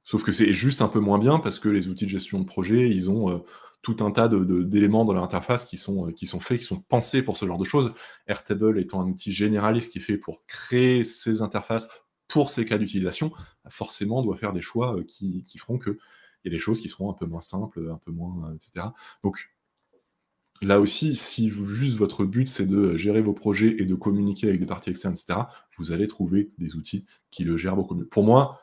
sauf que c'est juste un peu moins bien parce que les outils de gestion de projet, ils ont tout un tas d'éléments dans leur interface qui sont, qui sont faits, qui sont pensés pour ce genre de choses. Airtable étant un outil généraliste qui est fait pour créer ces interfaces pour ces cas d'utilisation, forcément doit faire des choix qui, qui feront que il y a des choses qui seront un peu moins simples, un peu moins, euh, etc. Donc là aussi, si juste votre but c'est de gérer vos projets et de communiquer avec des parties externes, etc., vous allez trouver des outils qui le gèrent beaucoup mieux. Pour moi,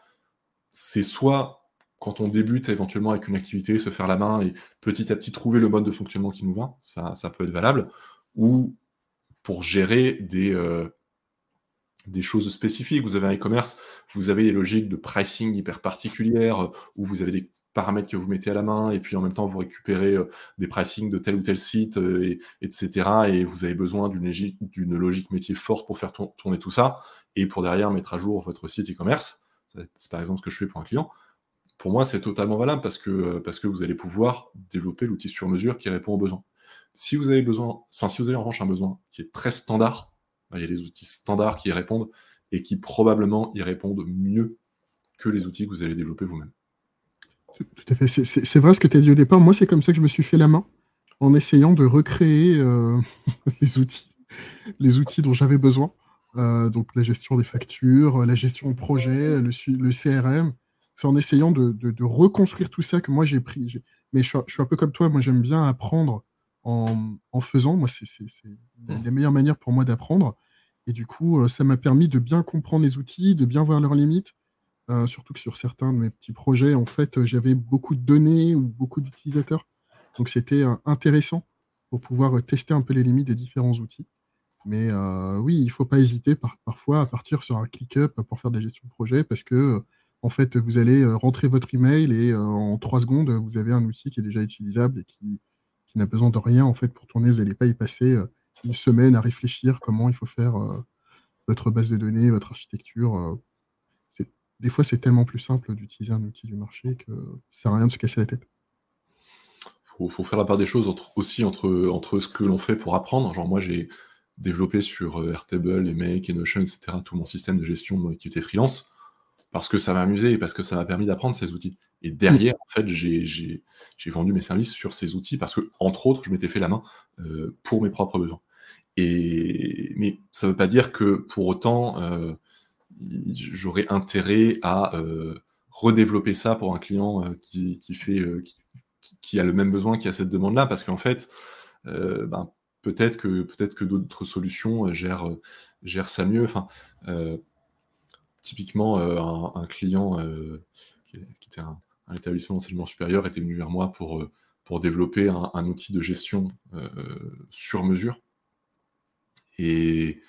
c'est soit quand on débute éventuellement avec une activité, se faire la main et petit à petit trouver le mode de fonctionnement qui nous va, ça, peut être valable, ou pour gérer des, euh, des choses spécifiques. Vous avez un e-commerce, vous avez des logiques de pricing hyper particulières, où vous avez des paramètres que vous mettez à la main, et puis en même temps vous récupérez euh, des pricing de tel ou tel site, euh, et, etc. Et vous avez besoin d'une logique métier forte pour faire tourner tout ça, et pour derrière mettre à jour votre site e-commerce. C'est par exemple ce que je fais pour un client. Pour moi, c'est totalement valable parce que, euh, parce que vous allez pouvoir développer l'outil sur mesure qui répond aux besoins. Si vous avez besoin, enfin, si vous avez en revanche un besoin qui est très standard, ben, il y a des outils standards qui y répondent et qui probablement y répondent mieux que les outils que vous allez développer vous-même. Tout à fait. C'est vrai ce que tu as dit au départ. Moi, c'est comme ça que je me suis fait la main en essayant de recréer euh, <laughs> les outils, les outils dont j'avais besoin. Euh, donc la gestion des factures, la gestion de projet, le, le CRM. C'est en essayant de, reconstruire tout ça que moi j'ai pris. Mais je suis, un peu comme toi. Moi, j'aime bien apprendre en, faisant. Moi, c'est mmh. la meilleure manière pour moi d'apprendre. Et du coup, euh, ça m'a permis de bien comprendre les outils, de bien voir leurs limites, euh, surtout que sur certains de mes petits projets, en fait, j'avais beaucoup de données ou beaucoup d'utilisateurs. Donc c'était euh, intéressant pour pouvoir tester un peu les limites des différents outils. Mais oui, il ne faut pas hésiter parfois à partir sur un ClickUp pour faire de la gestion de projet parce que en fait, vous allez rentrer votre email et en trois secondes, vous avez un outil qui est déjà utilisable et qui, qui n'a besoin de rien en fait pour tourner. Vous n'allez pas y passer une semaine à réfléchir comment il faut faire votre base de données, votre architecture des fois, c'est tellement plus simple d'utiliser un outil du marché que ça sert à rien de se casser la tête. Il faut, faire la part des choses aussi entre, entre ce que l'on fait pour apprendre. Genre, moi, j'ai développé sur euh, Airtable, et Make et Notion, etc., tout mon système de gestion de mon activité freelance parce que ça m'a amusé et parce que ça m'a permis d'apprendre ces outils. Et derrière, en fait, j'ai vendu mes services sur ces outils parce que, entre autres, je m'étais fait la main euh, pour mes propres besoins. Et, mais ça ne veut pas dire que pour autant, euh, j'aurais intérêt à redévelopper ça pour un client euh, qui, fait, euh, qui, a le même besoin, qui a cette demande-là, parce qu'en fait, ben, peut-être que, peut que d'autres solutions gèrent, gèrent ça mieux. Enfin, typiquement, un, client qui, était un, établissement d'enseignement supérieur était venu vers moi pour, pour développer un, outil de gestion sur mesure. Et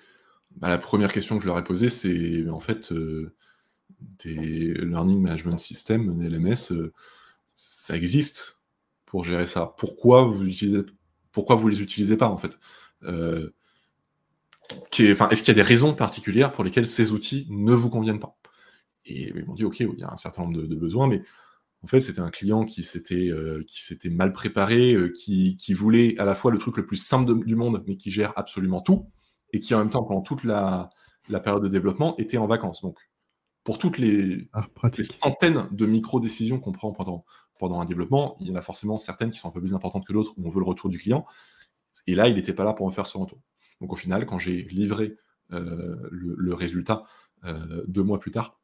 bah, la première question que je leur ai posée, c'est en fait, des Learning Management Systems, LMS, ça existe pour gérer ça. Pourquoi vous utilisez, pourquoi vous les utilisez pas en fait. Euh, Est-ce qu'il y a des raisons particulières pour lesquelles ces outils ne vous conviennent pas? Et ils m'ont dit ok, il y a un certain nombre de, besoins, mais en fait c'était un client qui s'était euh, mal préparé, euh, qui, qui, voulait à la fois le truc le plus simple du monde, mais qui gère absolument tout, et qui en même temps pendant toute la, la période de développement était en vacances. Donc pour toutes les, ah, centaines de micro-décisions qu'on prend pendant, pendant un développement, il y en a forcément certaines qui sont un peu plus importantes que d'autres où on veut le retour du client. Et là, il n'était pas là pour me faire ce retour. Donc au final, quand j'ai livré euh, le, résultat euh, deux mois plus tard,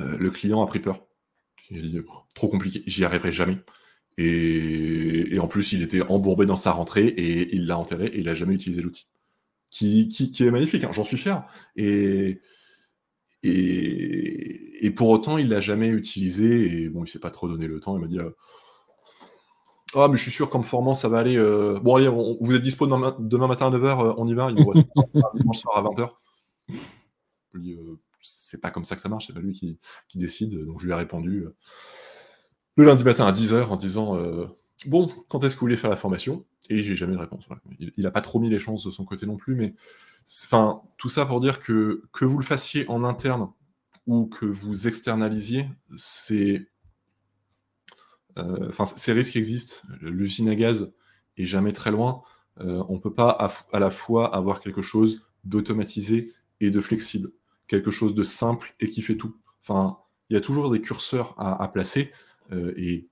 euh, le client a pris peur. Il dit, trop compliqué, j'y arriverai jamais. Et, en plus, il était embourbé dans sa rentrée et il l'a enterré et il n'a jamais utilisé l'outil. Qui, qui, est magnifique, hein, j'en suis fier. Et, et, pour autant, il l'a jamais utilisé. Et bon, il s'est pas trop donné le temps. Il m'a dit euh, Ah, mais je suis sûr qu'en formant, ça va aller. Euh, bon, allez, vous êtes dispo demain, matin à 9h, euh, on y va? Il me dimanche soir à 20h. Je lui dis C'est pas comme ça que ça marche, c'est pas lui qui, décide. Donc je lui ai répondu le lundi matin à 10h en disant Bon, quand est-ce que vous voulez faire la formation? Et j'ai jamais de réponse. Il n'a pas trop mis les chances de son côté non plus, mais Enfin, tout ça pour dire que que vous le fassiez en interne ou que vous externalisiez, c'est euh, enfin, ces risques existent. L'usine à gaz est jamais très loin. Euh, on ne peut pas à, la fois avoir quelque chose d'automatisé et de flexible, quelque chose de simple et qui fait tout. Il y a toujours des curseurs à, placer euh, et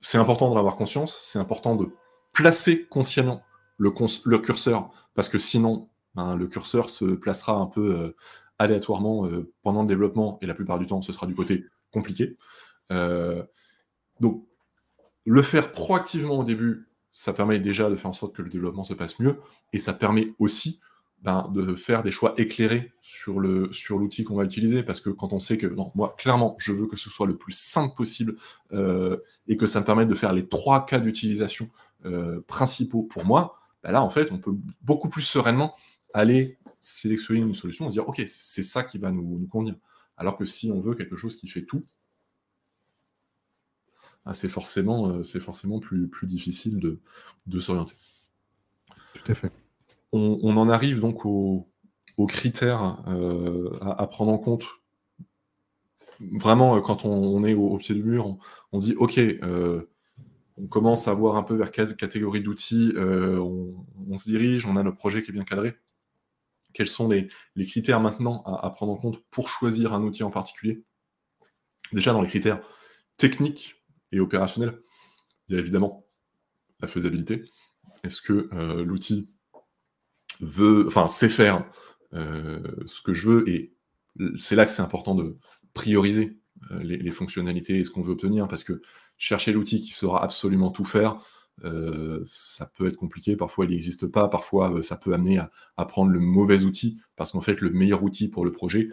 c'est important d'en avoir conscience. C'est important de placer consciemment le, curseur parce que sinon ben, le curseur se placera un peu euh, aléatoirement euh, pendant le développement, et la plupart du temps, ce sera du côté compliqué. Euh, donc, le faire proactivement au début, ça permet déjà de faire en sorte que le développement se passe mieux, et ça permet aussi ben, de faire des choix éclairés sur l'outil sur qu'on va utiliser, parce que quand on sait que, moi, clairement, je veux que ce soit le plus simple possible, et que ça me permette de faire les trois cas d'utilisation principaux pour moi, ben là, en fait, on peut beaucoup plus sereinement aller sélectionner une solution et dire ok, c'est ça qui va nous, convenir. Alors que si on veut quelque chose qui fait tout, ah, c'est forcément, euh, c'est forcément plus, plus difficile de, de s'orienter. Tout à fait. On, en arrive donc aux, critères euh, à, prendre en compte. Vraiment, euh, quand on, est au, pied du mur, on, dit ok, on commence à voir un peu vers quelle catégorie d'outils on, se dirige, on a notre projet qui est bien cadré quels sont les, critères maintenant à, prendre en compte pour choisir un outil en particulier? Déjà dans les critères techniques et opérationnels, il y a évidemment la faisabilité. Est-ce que euh, l'outil veut, enfin, sait faire euh, ce que je veux Et c'est là que c'est important de prioriser euh, les, fonctionnalités et ce qu'on veut obtenir, parce que chercher l'outil qui saura absolument tout faire, euh, ça peut être compliqué, parfois il n'existe pas, parfois ça peut amener à, prendre le mauvais outil, parce qu'en fait le meilleur outil pour le projet,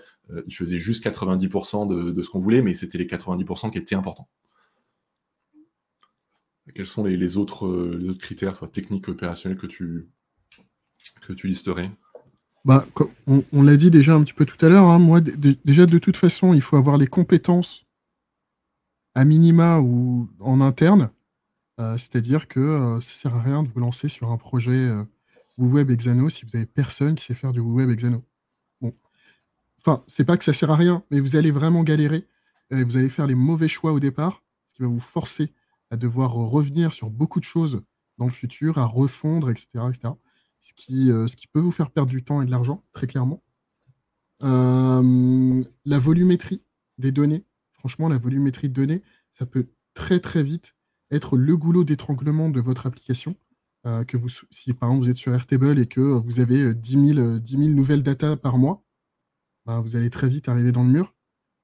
il faisait juste 90% de, ce qu'on voulait, mais c'était les 90% qui étaient importants. Quels sont les, autres, les autres critères, soit techniques, opérationnels, que tu, que tu listerais bah, on, l'a dit déjà un petit peu tout à l'heure, hein, moi déjà de toute façon il faut avoir les compétences à minima ou en interne euh, c'est-à-dire que euh, ça sert à rien de vous lancer sur un projet euh, web Exano si vous avez personne qui sait faire du web Exano. Bon. Enfin, c'est pas que ça sert à rien, mais vous allez vraiment galérer et vous allez faire les mauvais choix au départ, ce qui va vous forcer à devoir revenir sur beaucoup de choses dans le futur, à refondre, etc. etc. Ce, qui, ce qui peut vous faire perdre du temps et de l'argent, très clairement. la volumétrie des données, franchement, la volumétrie de données, ça peut très très vite être le goulot d'étranglement de votre application. Euh, que vous, si par exemple vous êtes sur Airtable et que vous avez 10 000, 10 000 nouvelles data par mois, bah, vous allez très vite arriver dans le mur,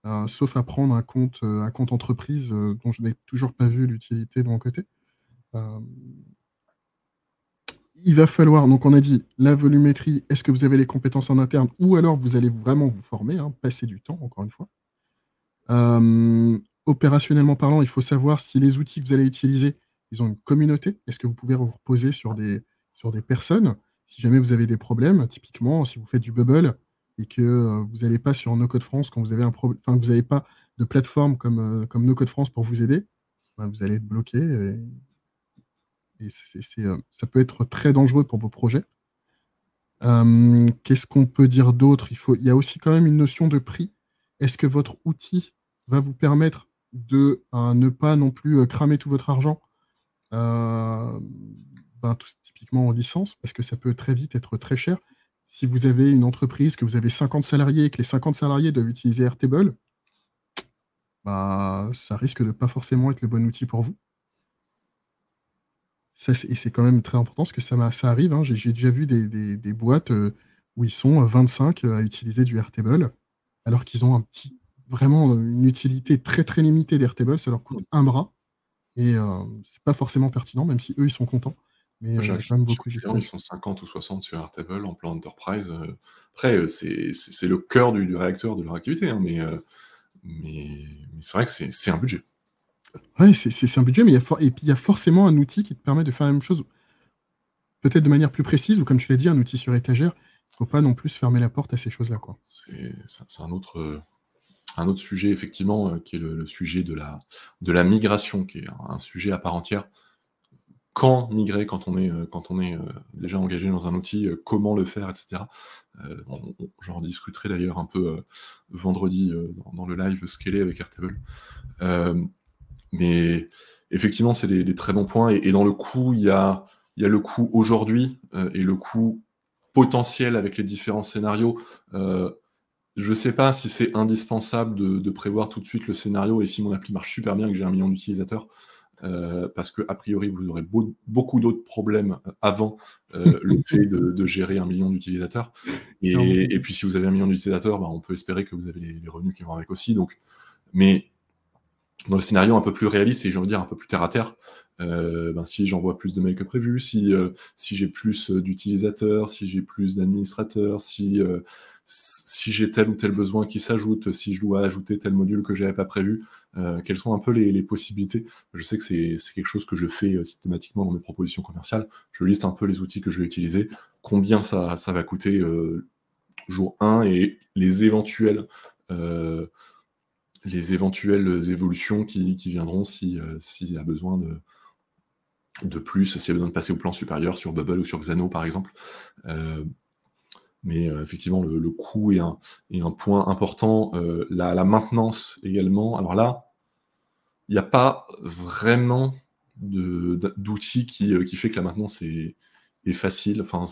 euh, sauf à prendre un compte, euh, un compte entreprise dont je n'ai toujours pas vu l'utilité de mon côté. Il va falloir, donc on a dit la volumétrie, est-ce que vous avez les compétences en interne ou alors vous allez vraiment vous former, hein, passer du temps, encore une fois. Euh, opérationnellement parlant, il faut savoir si les outils que vous allez utiliser, ils ont une communauté. Est-ce que vous pouvez vous reposer sur des, personnes? Si jamais vous avez des problèmes, typiquement, si vous faites du bubble et que euh, vous n'allez pas sur No Code France quand vous avez un problème, enfin, vous n'avez pas de plateforme comme, euh, comme No Code France pour vous aider, ben, vous allez être bloqué. Euh, ça peut être très dangereux pour vos projets. Qu'est-ce qu'on peut dire d'autre? Il, y a aussi quand même une notion de prix. Est-ce que votre outil va vous permettre de ne pas non plus cramer tout votre argent? Ben, typiquement en licence, parce que ça peut très vite être très cher. Si vous avez une entreprise, que vous avez 50 salariés et que les 50 salariés doivent utiliser Airtable, bah, ça risque de ne pas forcément être le bon outil pour vous. Ça, et c'est quand même très important parce que ça, ça arrive. Hein. J'ai déjà vu des, boîtes euh, où ils sont 25 euh, à utiliser du Airtable, alors qu'ils ont un petit, vraiment une utilité très très limitée d'Airtable. Ça leur coûte un bras. Et euh, c'est pas forcément pertinent, même si eux ils sont contents. Mais j'aime beaucoup Ils sont 50 ou 60 sur Airtable en plan enterprise. Après, c'est le cœur du, réacteur de leur activité, hein, mais mais, c'est vrai que c'est un budget. Oui, c'est un budget, mais il y, a forcément un outil qui te permet de faire la même chose, peut-être de manière plus précise, ou comme tu l'as dit, un outil sur étagère. Il ne faut pas non plus fermer la porte à ces choses-là. C'est un autre, un autre sujet, effectivement, euh, qui est le, sujet de la, migration, qui est un sujet à part entière quand migrer quand on est, euh, euh, déjà engagé dans un outil, euh, comment le faire, etc. J'en discuterai d'ailleurs un peu vendredi dans, le live scalé avec Airtable. Mais effectivement, c'est des, très bons points. Et, dans le coût, il y a, il y a le coût aujourd'hui et le coût potentiel avec les différents scénarios. Je ne sais pas si c'est indispensable de, de, prévoir tout de suite le scénario et si mon appli marche super bien et que j'ai un million d'utilisateurs. Euh, parce que a priori vous aurez beaucoup d'autres problèmes euh, avant euh, <laughs> le fait de, gérer un million d'utilisateurs. Et, puis si vous avez un million d'utilisateurs, bah, on peut espérer que vous avez les, revenus qui vont avec aussi. Donc, mais dans le scénario un peu plus réaliste et j'ai envie de dire un peu plus terre à terre, ben, si j'envoie plus de mails que prévu, si, si j'ai plus d'utilisateurs, si j'ai plus d'administrateurs, si si j'ai tel ou tel besoin qui s'ajoute, si je dois ajouter tel module que j'avais pas prévu, euh, quelles sont un peu les, possibilités? Je sais que c'est quelque chose que je fais euh, systématiquement dans mes propositions commerciales. Je liste un peu les outils que je vais utiliser, combien ça, ça va coûter euh, jour 1 et les éventuels les éventuelles évolutions qui, viendront s'il y a besoin de, de plus, s'il y a besoin de passer au plan supérieur sur Bubble ou sur Xano par exemple. Mais euh, effectivement, le, coût est un, un, point important. Euh, la, maintenance également. Alors là, il n'y a pas vraiment d'outil qui, euh, qui, fait que la maintenance est, facile. Enfin,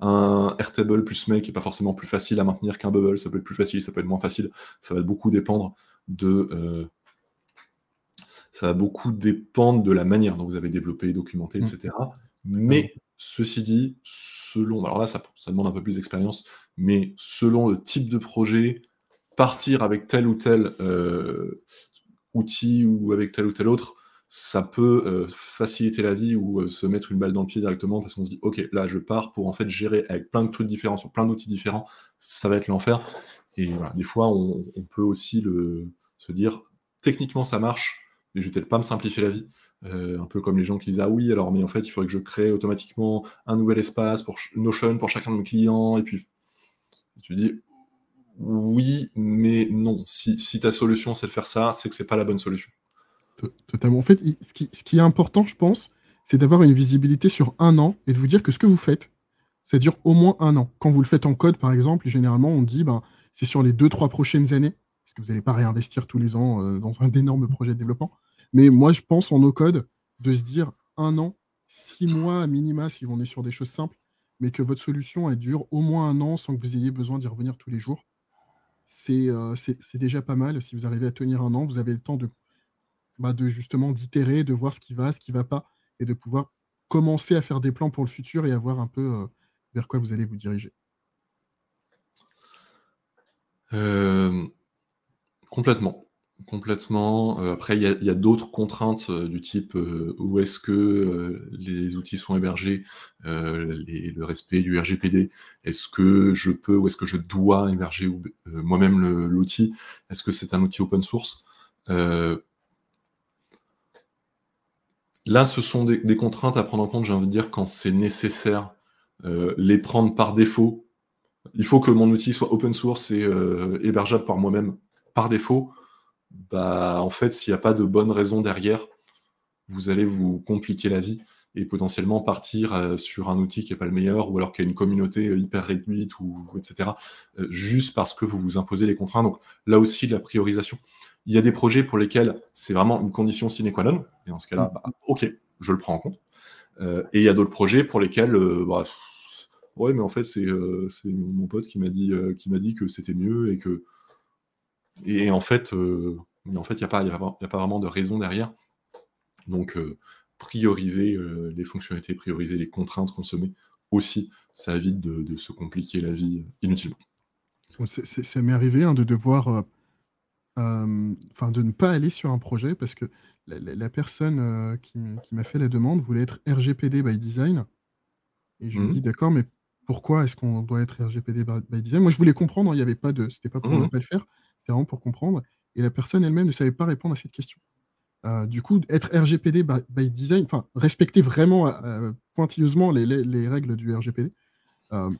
un Airtable plus Make n'est pas forcément plus facile à maintenir qu'un Bubble. Ça peut être plus facile, ça peut être moins facile. Ça va beaucoup dépendre de. ça va beaucoup dépendre de la manière dont vous avez développé, documenté, etc. Mmh. Mais Ceci dit, selon, alors là ça, demande un peu plus d'expérience, mais selon le type de projet, partir avec tel ou tel euh, outil ou avec tel ou tel autre, ça peut euh, faciliter la vie ou euh, se mettre une balle dans le pied directement parce qu'on se dit ok là je pars pour en fait gérer avec plein de trucs différents sur plein d'outils différents, ça va être l'enfer. Et voilà, des fois on, peut aussi le, se dire techniquement ça marche, mais je vais peut-être pas me simplifier la vie. Euh, un peu comme les gens qui disent Ah oui, alors mais en fait, il faudrait que je crée automatiquement un nouvel espace pour Notion pour chacun de mes clients. Et puis tu dis Oui, mais non. Si, ta solution c'est de faire ça, c'est que c'est pas la bonne solution. Totalement. En fait, ce qui, est important, je pense, c'est d'avoir une visibilité sur un an et de vous dire que ce que vous faites, ça dure au moins un an. Quand vous le faites en code, par exemple, généralement, on dit ben, c'est sur les deux, trois prochaines années, parce que vous n'allez pas réinvestir tous les ans euh, dans un énorme projet de développement. Mais moi, je pense en no-code de se dire un an, six mois à minima si on est sur des choses simples, mais que votre solution elle dure au moins un an sans que vous ayez besoin d'y revenir tous les jours. C'est euh, déjà pas mal. Si vous arrivez à tenir un an, vous avez le temps de, bah, de justement d'itérer, de voir ce qui va, ce qui ne va pas, et de pouvoir commencer à faire des plans pour le futur et à voir un peu euh, vers quoi vous allez vous diriger. Euh, complètement. Complètement. après, il y a, d'autres contraintes du type où est-ce que les outils sont hébergés, le respect du RGPD. Est-ce que je peux ou est-ce que je dois héberger moi-même l'outil? Est-ce que c'est un outil open source? Là, ce sont des, contraintes à prendre en compte, j'ai envie de dire, quand c'est nécessaire, les prendre par défaut. Il faut que mon outil soit open source et hébergeable par moi-même par défaut bah, en fait, s'il n'y a pas de bonne raison derrière, vous allez vous compliquer la vie et potentiellement partir euh, sur un outil qui n'est pas le meilleur ou alors qui a une communauté euh, hyper réduite ou etc. Euh, juste parce que vous vous imposez les contraintes. Donc là aussi, la priorisation. Il y a des projets pour lesquels c'est vraiment une condition sine qua non. Et dans ce cas-là, bah, ok, je le prends en compte. et il y a d'autres projets pour lesquels, bah, ouais, mais en fait, c'est mon pote qui m'a dit, qui m'a dit que c'était mieux et que et en fait, euh, en fait, il n'y a, pas, a, pas vraiment de raison derrière. Donc, euh, prioriser euh, les fonctionnalités, prioriser les contraintes qu'on se met aussi, ça évite de, se compliquer la vie inutilement. Ça m'est arrivé hein, de devoir, enfin, de ne pas aller sur un projet parce que la, personne qui, m'a fait la demande voulait être RGPD by design. Et je lui ai dit, mmh. d'accord, mais pourquoi est-ce qu'on doit être RGPD by design? Moi, je voulais comprendre, hein, il n'y avait pas de. C'était pas pour ne mmh. pas le faire pour comprendre. Et la personne elle-même ne savait pas répondre à cette question. Euh, du coup, être RGPD by, design, enfin, respecter vraiment euh, pointilleusement les, règles du RGPD, euh,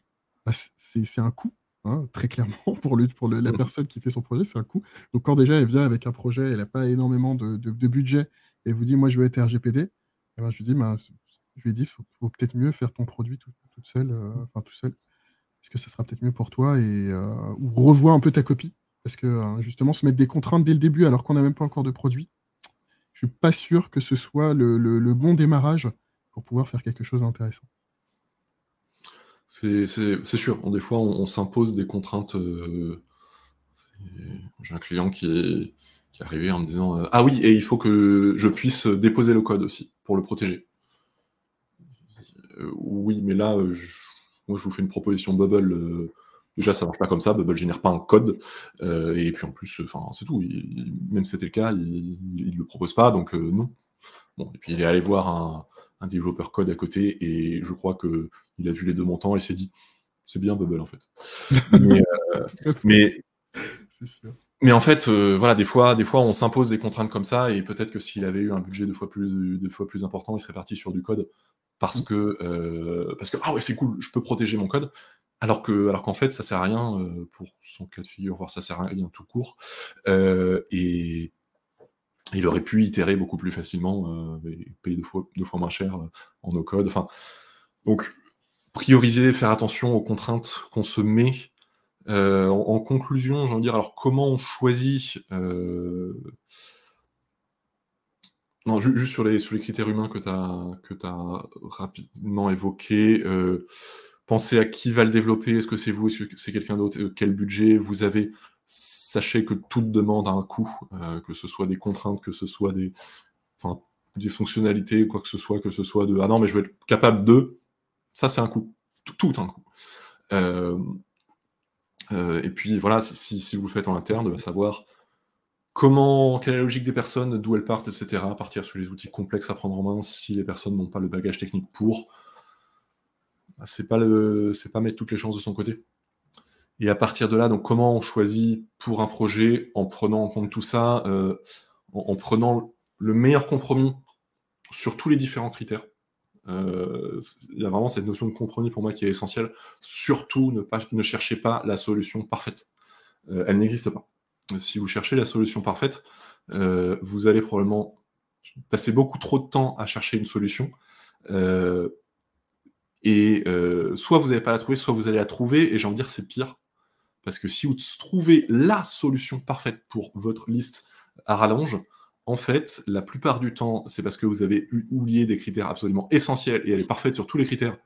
bah, c'est un coût, hein, très clairement, pour, le, pour la personne qui fait son projet, c'est un coût. Donc, quand déjà elle vient avec un projet, elle n'a pas énormément de, budget, et vous dit, moi, je veux être RGPD, et eh ben, je lui dis, bah, je lui ai dit, faut, faut peut-être mieux faire ton produit tout, toute seule, enfin, tout seul, parce que ça sera peut-être mieux pour toi, et, ou revois un peu ta copie, parce que euh, justement, se mettre des contraintes dès le début alors qu'on n'a même pas encore de produit, je suis pas sûr que ce soit le, bon démarrage pour pouvoir faire quelque chose d'intéressant. C'est sûr. Des fois, on, s'impose des contraintes. Euh, j'ai un client qui est, qui est, arrivé en me disant euh, Ah oui, et il faut que je puisse déposer le code aussi pour le protéger. oui, mais là, moi, je vous fais une proposition Bubble Déjà, ça marche pas comme ça. Bubble génère pas un code. Euh, et puis en plus, c'est tout. même si c'était le cas, il, ne le propose pas, donc euh, non. Bon, et puis il est allé voir un, développeur code à côté, et je crois que il a vu les deux montants et s'est dit, c'est bien Bubble en fait. <laughs> mais, euh, mais, en fait, voilà, des fois, des fois, on s'impose des contraintes comme ça, et peut-être que s'il avait eu un budget deux fois plus, deux fois plus important, il serait parti sur du code parce que, parce que ah ouais, c'est cool, je peux protéger mon code. Alors que, alors qu'en fait, ça sert à rien euh, pour son cas de figure, voire ça sert à rien tout court. Euh, et il aurait pu itérer beaucoup plus facilement euh, et payer deux fois, moins cher en no code. Donc prioriser, faire attention aux contraintes qu'on se met. En, conclusion, j'ai envie de dire, alors comment on choisit non, juste sur les, sur les critères humains que tu as, as, rapidement évoqués. Pensez à qui va le développer. Est-ce que c'est vous? Est-ce que c'est quelqu'un d'autre? Euh, Quel budget vous avez? Sachez que toute demande a un coût, euh, que ce soit des contraintes, que ce soit des, enfin, des fonctionnalités, quoi que ce soit, que ce soit de ah non, mais je vais être capable de. Ça, c'est un coût. Tout, un coût. Euh, et puis voilà, si, vous le faites en interne, de savoir comment, quelle est la logique des personnes, d'où elles partent, etc. Partir sur les outils complexes à prendre en main si les personnes n'ont pas le bagage technique pour. Bah, c'est pas c'est pas mettre toutes les chances de son côté. Et à partir de là, donc comment on choisit pour un projet en prenant en compte tout ça, euh, en, prenant le meilleur compromis sur tous les différents critères? Euh, il y a vraiment cette notion de compromis pour moi qui est essentielle. Surtout, ne, pas, ne cherchez pas la solution parfaite. Euh, elle n'existe pas. Si vous cherchez la solution parfaite, vous allez probablement passer beaucoup trop de temps à chercher une solution. Et soit vous n'allez pas la trouver, soit vous allez la trouver, et j'ai envie de dire c'est pire. Parce que si vous trouvez la solution parfaite pour votre liste à rallonge, en fait, la plupart du temps, c'est parce que vous avez oublié des critères absolument essentiels et elle est parfaite sur tous les critères,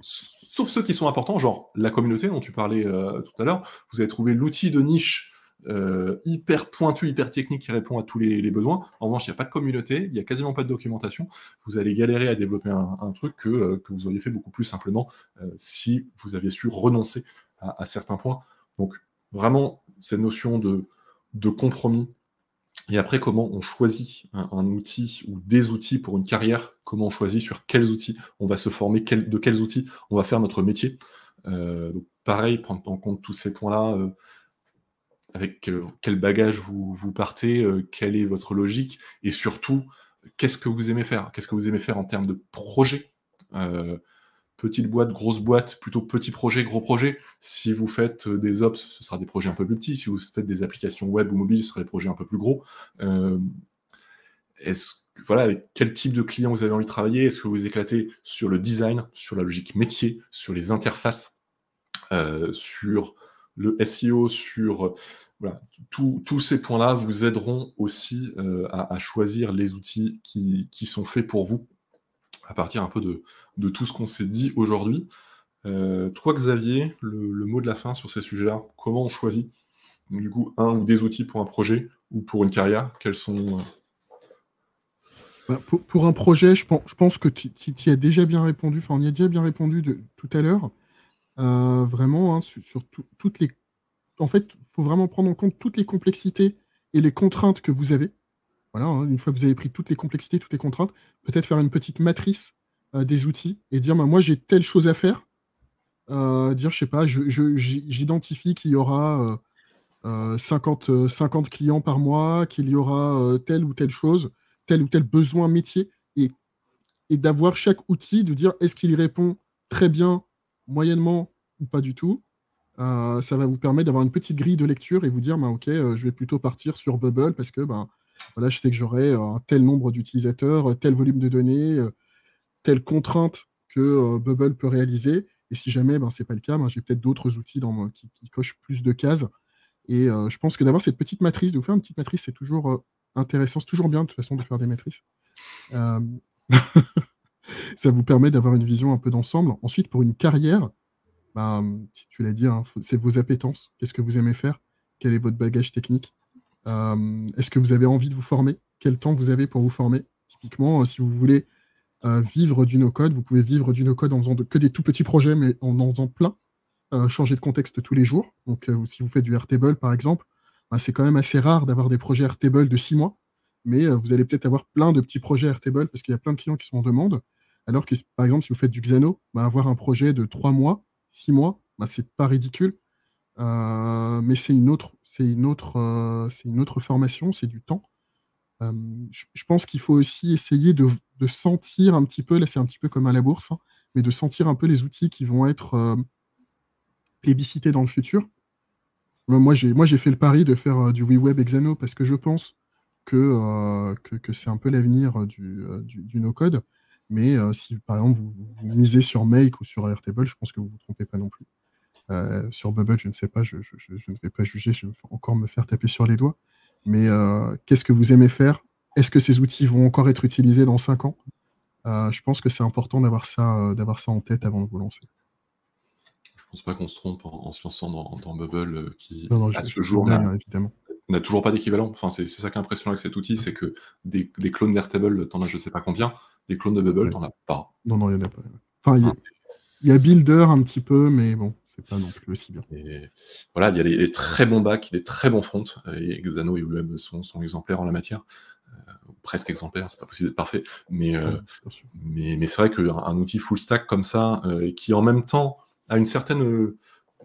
sauf ceux qui sont importants, genre la communauté dont tu parlais euh, tout à l'heure. Vous avez trouvé l'outil de niche euh, hyper pointu, hyper technique qui répond à tous les, besoins. En revanche, il n'y a pas de communauté, il n'y a quasiment pas de documentation. Vous allez galérer à développer un, truc euh, que, vous auriez fait beaucoup plus simplement si vous aviez su renoncer à, certains points. Donc, vraiment, cette notion de, compromis. Et après, comment on choisit un, outil ou des outils pour une carrière Comment on choisit sur quels outils on va se former, de quels outils on va faire notre métier. Euh, donc pareil, prendre en compte tous ces points-là, euh, avec euh, quel bagage vous, vous partez, quelle est votre logique, et surtout, qu'est-ce que vous aimez faire? Qu'est-ce que vous aimez faire en termes de projet? Petite boîte, grosse boîte, plutôt petit projet, gros projet. Si vous faites des ops, ce sera des projets un peu plus petits. Si vous faites des applications web ou mobiles, ce sera des projets un peu plus gros. est-ce voilà, avec quel type de client vous avez envie de travailler? Est-ce que vous éclatez sur le design, sur la logique métier, sur les interfaces, euh, sur le SEO, sur tous ces points-là vous aideront aussi euh, à, choisir les outils qui, sont faits pour vous, à partir un peu de, tout ce qu'on s'est dit aujourd'hui. Euh, toi, Xavier, le, mot de la fin sur ces sujets-là, comment on choisit du coup un ou des outils pour un projet ou pour une carrière Quels sont bah, pour, un projet, je pense, que tu y as déjà bien répondu, enfin on y a déjà bien répondu tout à l'heure. Euh, vraiment, hein, sur, toutes les. En fait, il faut vraiment prendre en compte toutes les complexités et les contraintes que vous avez. Voilà, hein, une fois que vous avez pris toutes les complexités, toutes les contraintes, peut-être faire une petite matrice euh, des outils et dire bah, moi j'ai telle chose à faire. Euh, dire, je sais pas, j'identifie qu'il y aura 50, 50 clients par mois, qu'il y aura telle ou telle chose tel ou tel besoin métier et, d'avoir chaque outil, de dire est-ce qu'il y répond très bien, moyennement ou pas du tout. Euh, ça va vous permettre d'avoir une petite grille de lecture et vous dire bah, ok, euh, je vais plutôt partir sur Bubble parce que ben, voilà, je sais que j'aurai euh, un tel nombre d'utilisateurs, tel volume de données, telle contrainte que Bubble peut réaliser. Et si jamais ben, pas le cas, ben, j'ai peut-être d'autres outils dans, qui, qui, cochent plus de cases. Et je pense que d'avoir cette petite matrice, de vous faire une petite matrice, c'est toujours intéressant. C'est toujours bien de toute façon de faire des matrices. Euh, <laughs> ça vous permet d'avoir une vision un peu d'ensemble. Ensuite, pour une carrière, bah, tu l'as dit, hein, c'est vos appétences. Qu'est-ce que vous aimez faire? Quel est votre bagage technique? Euh, Est-ce que vous avez envie de vous former? Quel temps vous avez pour vous former? Typiquement, euh, si vous voulez vivre du no-code, vous pouvez vivre du no-code en faisant que des tout petits projets, mais en en faisant plein. changer de contexte tous les jours. Donc, si vous faites du Airtable, par exemple, bah, c'est quand même assez rare d'avoir des projets Airtable de six mois, mais euh, vous allez peut-être avoir plein de petits projets Airtable parce qu'il y a plein de clients qui sont en demande. Alors que, par exemple, si vous faites du Xano, bah, avoir un projet de trois mois, six mois, bah, c'est pas ridicule. Euh, mais c'est une euh, c'est une autre formation, c'est du temps. Je, pense qu'il faut aussi essayer de, sentir un petit peu, là c'est un petit peu comme à la bourse, hein, mais de sentir un peu les outils qui vont être plébiscités dans le futur. Moi, j'ai, fait le pari de faire euh, du WeWeb Exano parce que je pense que, euh, que, c'est un peu l'avenir euh, du, du, no-code. Mais si, par exemple, vous, misez sur Make ou sur Airtable, je pense que vous ne vous trompez pas non plus. sur Bubble, je ne sais pas, je, ne vais pas juger, je vais encore me faire taper sur les doigts. Mais qu'est-ce que vous aimez faire? Est-ce que ces outils vont encore être utilisés dans 5 ans? Je pense que c'est important d'avoir ça, d'avoir ça en tête avant de vous lancer. Je pense pas qu'on se trompe en, se lançant dans, Bubble euh, qui, à ce jour, n'a toujours pas d'équivalent. Enfin, c'est ça qui est impressionnant avec cet outil, c'est que des, clones d'Airtable, t'en as je sais pas combien, des clones de Bubble, t'en as pas. Non, non, il y en a pas. Enfin, il y, a Builder un petit peu, mais bon, c'est pas non plus aussi bien. voilà, il y a les, très bons backs, des très bons fronts, et Xano et Web sont, exemplaires en la matière. Euh, presque exemplaires, c'est pas possible d'être parfait, mais, euh, mais, mais c'est vrai qu'un outil full stack comme ça, qui en même temps à une certaine, euh,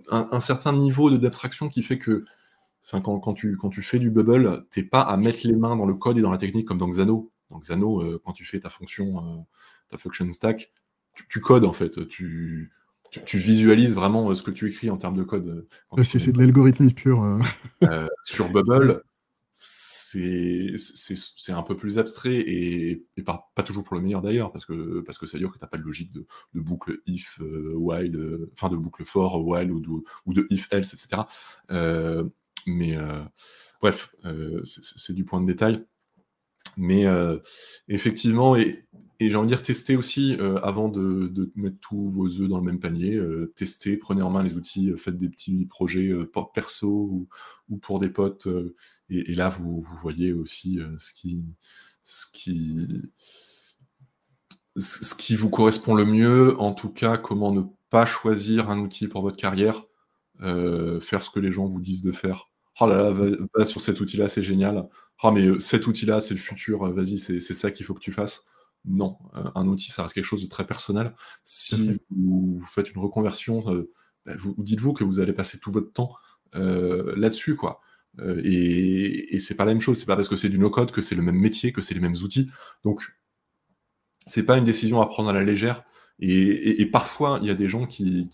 un, certain niveau d'abstraction qui fait que quand, quand, tu, quand tu fais du bubble, t'es pas à mettre les mains dans le code et dans la technique comme dans Xano. Dans Xano, euh, quand tu fais ta fonction, euh, ta function stack, tu, codes en fait. Tu, tu, visualises vraiment ce que tu écris en termes de code. c'est de l'algorithmique pure. <laughs> sur Bubble, c'est un peu plus abstrait et, pas, toujours pour le meilleur d'ailleurs, parce que, parce que ça veut dire que tu n'as pas de logique de, boucle if, euh, while, euh, enfin de boucle for, while ou de, ou de if, else, etc. Euh, mais bref, c'est du point de détail. Mais effectivement, et, j'ai envie de dire tester aussi euh, avant de, mettre tous vos œufs dans le même panier. Euh, tester, prenez en main les outils, euh, faites des petits projets perso ou, pour des potes. Et, là, vous, voyez aussi ce, qui, ce, qui, ce qui vous correspond le mieux. En tout cas, comment ne pas choisir un outil pour votre carrière. faire ce que les gens vous disent de faire Oh là là, va, sur cet outil-là, c'est génial. Oh, mais cet outil-là, c'est le futur, vas-y, c'est ça qu'il faut que tu fasses. Non, un outil, ça reste quelque chose de très personnel. Si vous, faites une reconversion, bah, vous, dites-vous que vous allez passer tout votre temps là-dessus, quoi. et, et c'est pas la même chose, c'est pas parce que c'est du no-code que c'est le même métier, que c'est les mêmes outils. Donc, c'est pas une décision à prendre à la légère. Et, parfois, il y a des gens qui,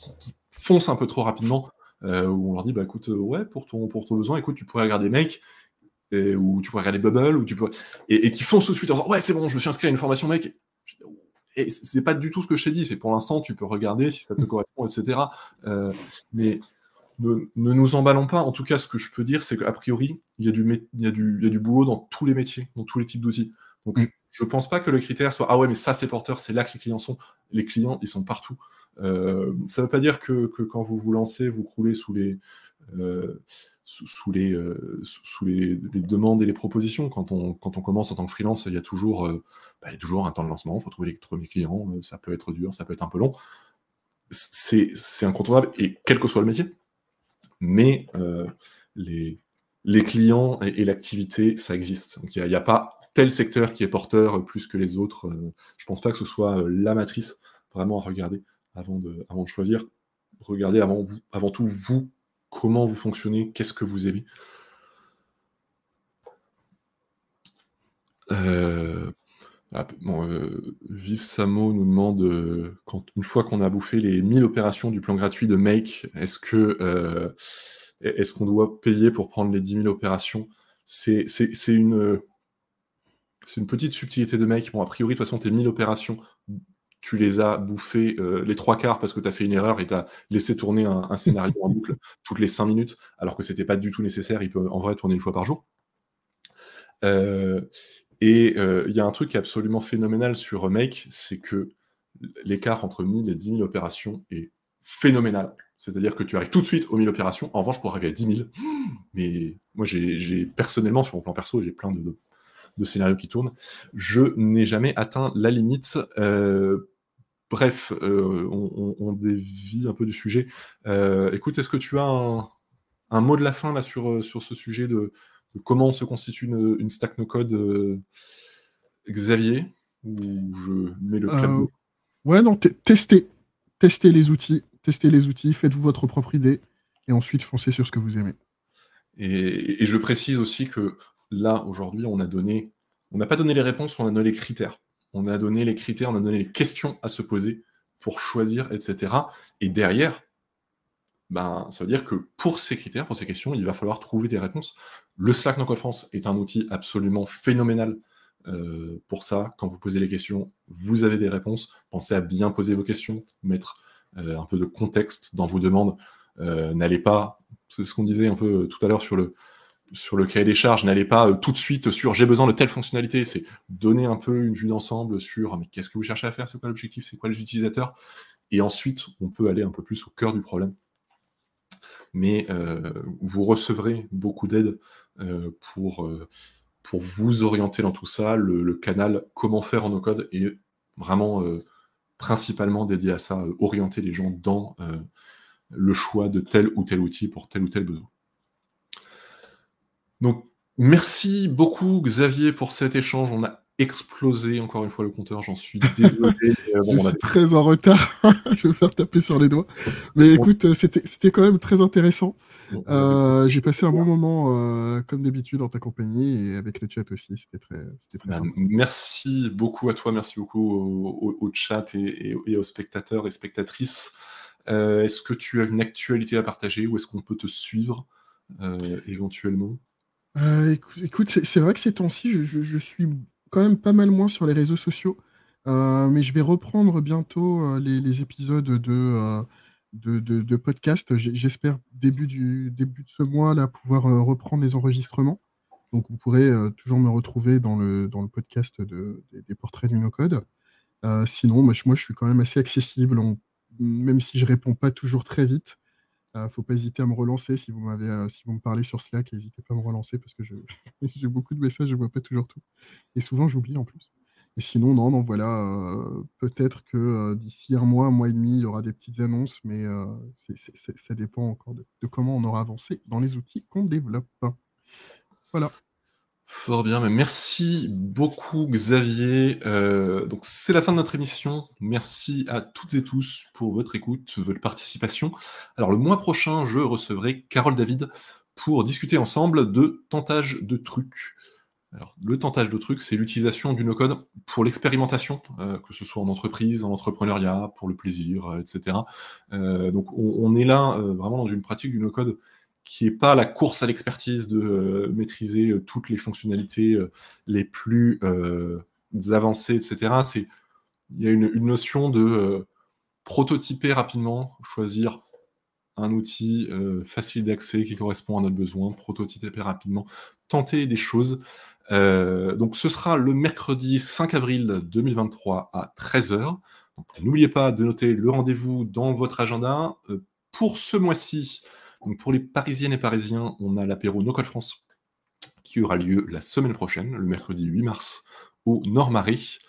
foncent un peu trop rapidement, euh, où on leur dit, bah écoute, euh, ouais, pour ton, pour ton besoin, écoute, tu pourrais regarder Make, ou tu pourrais regarder Bubble, ou tu pourrais... et, qui tout de suite en disant, ouais, c'est bon, je me suis inscrit à une formation Make. Et c'est pas du tout ce que je t'ai dit, c'est pour l'instant, tu peux regarder si ça te correspond, etc. Euh, mais ne, nous emballons pas. En tout cas, ce que je peux dire, c'est qu'a priori, il y, a du, il, y a du, il y a du boulot dans tous les métiers, dans tous les types d'outils. Donc, mm. je pense pas que le critère soit ah ouais, mais ça c'est porteur, c'est là que les clients sont. Les clients, ils sont partout. Euh, ça veut pas dire que, quand vous vous lancez, vous croulez sous les euh, euh, demandes et les propositions. Quand on, commence en tant que freelance, il y a toujours, bah, a un temps de lancement, il faut trouver les premiers clients, ça peut être dur, ça peut être un peu long. C'est incontournable, et quel que soit le métier. Mais les, clients et, l'activité, ça existe. Il n'y a, pas tel secteur qui est porteur plus que les autres. Je pense pas que ce soit la matrice vraiment à regarder avant de, choisir. Regardez avant, tout vous, comment vous fonctionnez, qu'est-ce que vous aimez. Euh, ah, Vive Samo nous demande, quand, une fois qu'on a bouffé les 1000 opérations du plan gratuit de Make, est-ce que est-ce qu'on doit payer pour prendre les 10 000 opérations? C'est une, petite subtilité de mec. Bon, a priori, de toute façon, tes 1000 opérations, tu les as bouffées euh, les trois quarts parce que tu as fait une erreur et tu as laissé tourner un, scénario en boucle <laughs> toutes les cinq minutes, alors que c'était pas du tout nécessaire. Il peut en vrai tourner une fois par jour. Euh, et euh, il y a un truc absolument phénoménal sur Make, c'est que l'écart entre 1000 et 10 000 opérations est phénoménal. C'est-à-dire que tu arrives tout de suite aux 1000 opérations. En revanche, pour arriver à 10 000, mais moi, j'ai personnellement, sur mon plan perso, j'ai plein de, scénarios qui tournent. Je n'ai jamais atteint la limite. Bref, euh, on, dévie un peu du sujet. Euh, écoute, est-ce que tu as un, mot de la fin là sur, sur ce sujet de, comment se constitue une, stack no code, Xavier? Ou je mets le clap Ouais, non, testez, testez les outils, testez les outils, faites-vous votre propre idée, et ensuite foncez sur ce que vous aimez. et je précise aussi que là, aujourd'hui, on a donné, on n'a pas donné les réponses, on a donné les critères. On a donné les critères, on a donné les questions à se poser pour choisir, etc. Et derrière, ben, ça veut dire que pour ces critères, pour ces questions, il va falloir trouver des réponses. Le Slack No Code France est un outil absolument phénoménal euh, pour ça. Quand vous posez les questions, vous avez des réponses. Pensez à bien poser vos questions, mettre euh, un peu de contexte dans vos demandes. Euh, n'allez pas, c'est ce qu'on disait un peu tout à l'heure sur le, sur le cahier des charges, n'allez pas euh, tout de suite sur j'ai besoin de telle fonctionnalité, c'est donner un peu une vue d'ensemble sur mais qu'est-ce que vous cherchez à faire, c'est quoi l'objectif, c'est quoi les utilisateurs, et ensuite on peut aller un peu plus au cœur du problème. Mais euh, vous recevrez beaucoup d'aide euh, pour, vous orienter dans tout ça. Le, canal Comment faire en no-code est vraiment principalement dédié à ça, orienter les gens dans le choix de tel ou tel outil pour tel ou tel besoin. Donc, merci beaucoup, Xavier, pour cet échange. On a explosé encore une fois le compteur, j'en suis désolé. <laughs> Euh, je suis très en retard, <laughs> je vais me faire taper sur les doigts. Mais écoute, euh, c'était quand même très intéressant. Euh, j'ai passé un bon moment, comme d'habitude, en ta compagnie et avec le chat aussi. C'était très, très bah, Merci beaucoup à toi, merci beaucoup au, chat et, aux spectateurs et spectatrices. est-ce que tu as une actualité à partager ou est-ce qu'on peut te suivre éventuellement? Euh, écoute, c'est vrai que ces temps-ci, je, suis quand même pas mal moins sur les réseaux sociaux, euh, mais je vais reprendre bientôt euh, les, épisodes de, podcast. J'espère début, de ce mois là, pouvoir reprendre les enregistrements. Donc vous pourrez toujours me retrouver dans le, podcast des, portraits du no-code. sinon, moi, je suis quand même assez accessible, même si je réponds pas toujours très vite. Ne faut pas hésiter à me relancer si vous m'avez, si vous me parlez sur Slack, n'hésitez pas à me relancer parce que <laughs> j'ai beaucoup de messages, je vois pas toujours tout. Et souvent j'oublie en plus. Et sinon, non, non, voilà, euh, peut-être que euh, d'ici un mois, un mois et demi, il y aura des petites annonces, mais euh, ça dépend encore de comment on aura avancé dans les outils qu'on développe. Voilà. Fort bien, mais merci beaucoup Xavier. Euh, donc c'est la fin de notre émission. Merci à toutes et tous pour votre écoute, votre participation. Alors le mois prochain, je recevrai Carole David pour discuter ensemble de tentage de trucs. Alors, le tentage de trucs, c'est l'utilisation du no-code pour l'expérimentation, euh, que ce soit en entreprise, en entrepreneuriat, pour le plaisir, euh, etc. Donc, on, on est là vraiment dans une pratique du no-code qui n'est pas la course à l'expertise de euh, maîtriser euh, toutes les fonctionnalités euh, les plus avancées, etc. C'est il y a une, une notion de prototyper rapidement, choisir un outil facile d'accès qui correspond à notre besoin, prototyper rapidement, tenter des choses. Donc ce sera le mercredi 5 avril 2023 à 13h. Donc n'oubliez pas de noter le rendez-vous dans votre agenda. Pour ce mois-ci, donc pour les Parisiennes et Parisiens, on a l'apéro No Code France qui aura lieu la semaine prochaine, le mercredi 8 mars, au Nord-Marie.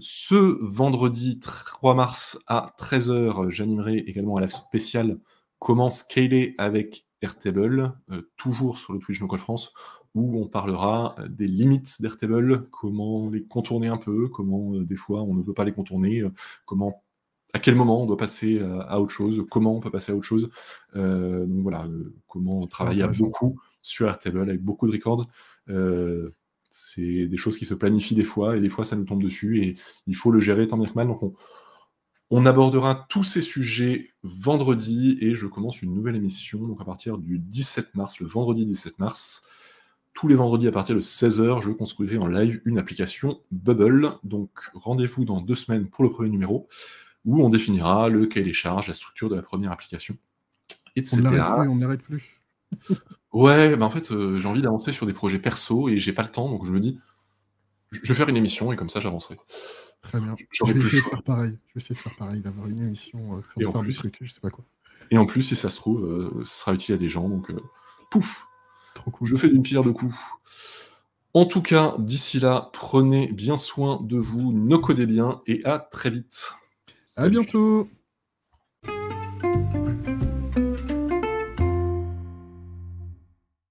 Ce vendredi 3 mars à 13h, j'animerai également à la spéciale Comment scaler avec Airtable, euh, toujours sur le Twitch No France, où on parlera des limites d'Airtable, comment les contourner un peu, comment euh, des fois on ne peut pas les contourner, euh, comment à quel moment on doit passer à, à autre chose, comment on peut passer à autre chose? Euh, donc voilà, euh, comment travailler à beaucoup sur Airtable avec beaucoup de records. Euh, c'est des choses qui se planifient des fois et des fois ça nous tombe dessus et il faut le gérer tant bien que mal. Donc on, on abordera tous ces sujets vendredi et je commence une nouvelle émission donc à partir du 17 mars, le vendredi 17 mars. Tous les vendredis à partir de 16h, je construirai en live une application Bubble. Donc rendez-vous dans deux semaines pour le premier numéro où on définira le cahier des charges, la structure de la première application, On etc. ne l'arrête plus, on n'arrête plus. <laughs> Ouais, bah en fait, euh, j'ai envie d'avancer sur des projets perso et j'ai pas le temps, donc je me dis, je vais faire une émission et comme ça j'avancerai. Très bien. Je vais essayer de faire pareil. Je vais essayer de faire pareil, d'avoir une émission, euh, Et en plus- je sais pas quoi. Et en plus, si ça se trouve, euh, ce sera utile à des gens, donc euh, pouf, Trop cool. je fais d'une pierre deux coups. En tout cas, d'ici là, prenez bien soin de vous, no codez bien et à très vite. À bientôt